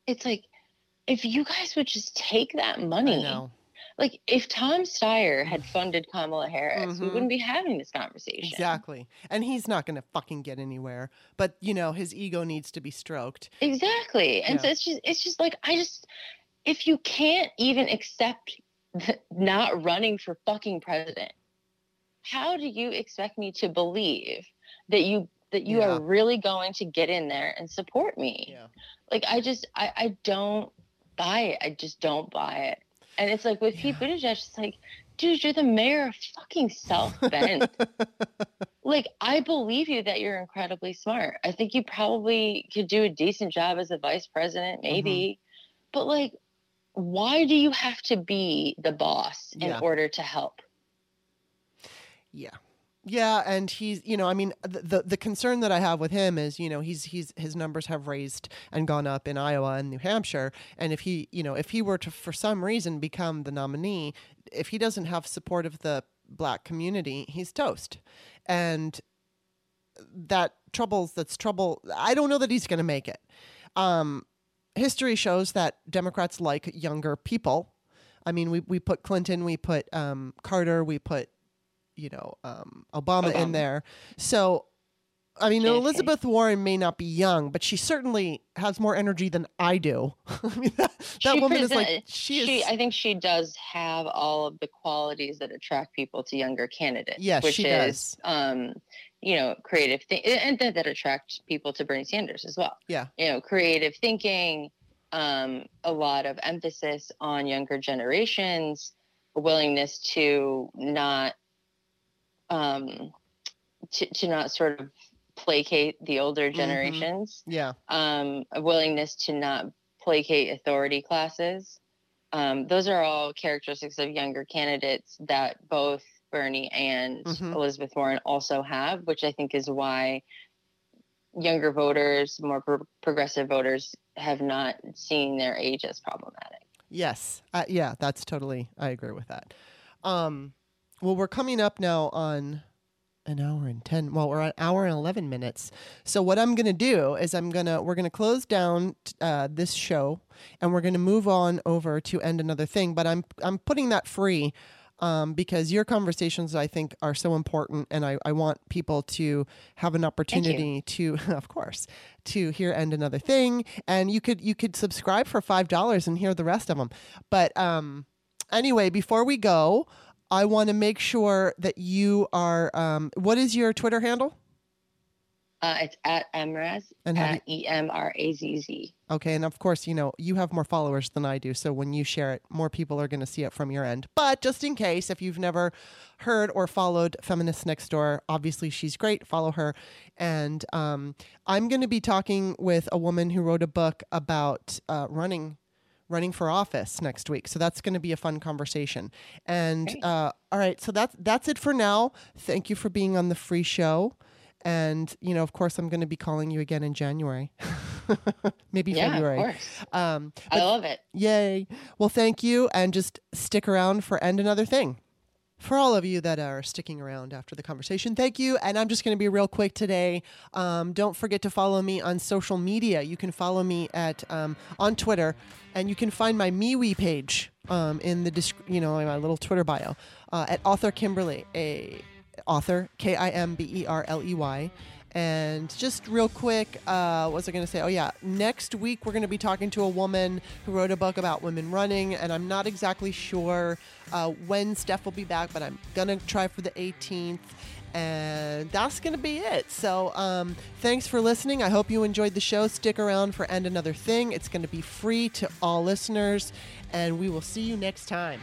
it's like if you guys would just take that money, like if Tom Steyer had funded Kamala Harris, we Mhm. wouldn't be having this conversation. Exactly. And he's not going to fucking get anywhere. But, you know, his ego needs to be stroked. Exactly. And so it's just it's just like I just if you can't even accept not running for fucking president, how do you expect me to believe that you that you Yeah. are really going to get in there and support me? Yeah. Like I just I, I don't buy it. I just don't buy it. And it's like with Pete Buttigieg, it's like, dude, you're the mayor of fucking South Bend. like I believe you that you're incredibly smart. I think you probably could do a decent job as a vice president, maybe. Mm-hmm. But like, why do you have to be the boss in Yeah. order to help? Yeah. Yeah, and he's, you know, I mean, the, the the concern that I have with him is, you know, he's he's his numbers have raised and gone up in Iowa and New Hampshire, and if he, you know, if he were to for some reason become the nominee, if he doesn't have support of the black community, he's toast. And that troubles that's trouble. I don't know that he's going to make it. Um, history shows that Democrats like younger people. I mean, we we put Clinton, we put um, Carter, we put you know um, Obama, in there. So, I mean, JFK. Elizabeth Warren may not be young, but she certainly has more energy than I do. I mean, that, that woman is like she is. she I think she does have all of the qualities that attract people to younger candidates. Yes, which she is does. um, you know, creative thi- and that, that attract people to Bernie Sanders as well. Yeah. You know, creative thinking, um, a lot of emphasis on younger generations, a willingness to not um to, to not sort of placate the older Mhm. generations yeah, um, a willingness to not placate authority classes. Um, those are all characteristics of younger candidates that both Bernie and Mhm. Elizabeth Warren also have, which I think is why younger voters, more pro- progressive voters, have not seen their age as problematic. yes, uh, yeah. That's totally. I agree with that. Um, well, we're coming up now on an hour and 10 well we're at an hour and 11 minutes. So what i'm going to do is i'm going to we're going to close down uh, this show and we're going to move on over to end another thing but i'm i'm putting that free um, because your conversations i think are so important and I, I want people to have an opportunity to of course to hear end another thing. And you could you could subscribe for five dollars and hear the rest of them but um anyway before we go I want to make sure that you are. Um, what is your Twitter handle? Uh, it's at MRAZ, And at E M R A Z Z. Okay, and of course, you know you have more followers than I do, so when you share it, more people are going to see it from your end. But just in case, if you've never heard or followed Feminists Next Door, obviously she's great. Follow her, and um, I'm going to be talking with a woman who wrote a book about uh, running running for office next week. So that's going to be a fun conversation. And uh, all right, so that's that's it for now. Thank you for being on the free show. And you know, of course, I'm going to be calling you again in January, maybe Yeah, February. of course. Um, I love it. yay! Well, thank you, and just stick around for end another thing. For all of you that are sticking around after the conversation, thank you. And I'm just going to be real quick today. Um, don't forget to follow me on social media. You can follow me at um, on Twitter, and you can find my MeWe page um, in the disc- you know in my little Twitter bio uh, at author Kimberly, a author K I M B E R L E Y. And just real quick, uh, what was I going to say? Oh, yeah. Next week, we're going to be talking to a woman who wrote a book about women running. And I'm not exactly sure uh, when Steph will be back, but I'm going to try for the 18th. And that's going to be it. So um, thanks for listening. I hope you enjoyed the show. Stick around for End Another Thing. It's going to be free to all listeners. And we will see you next time.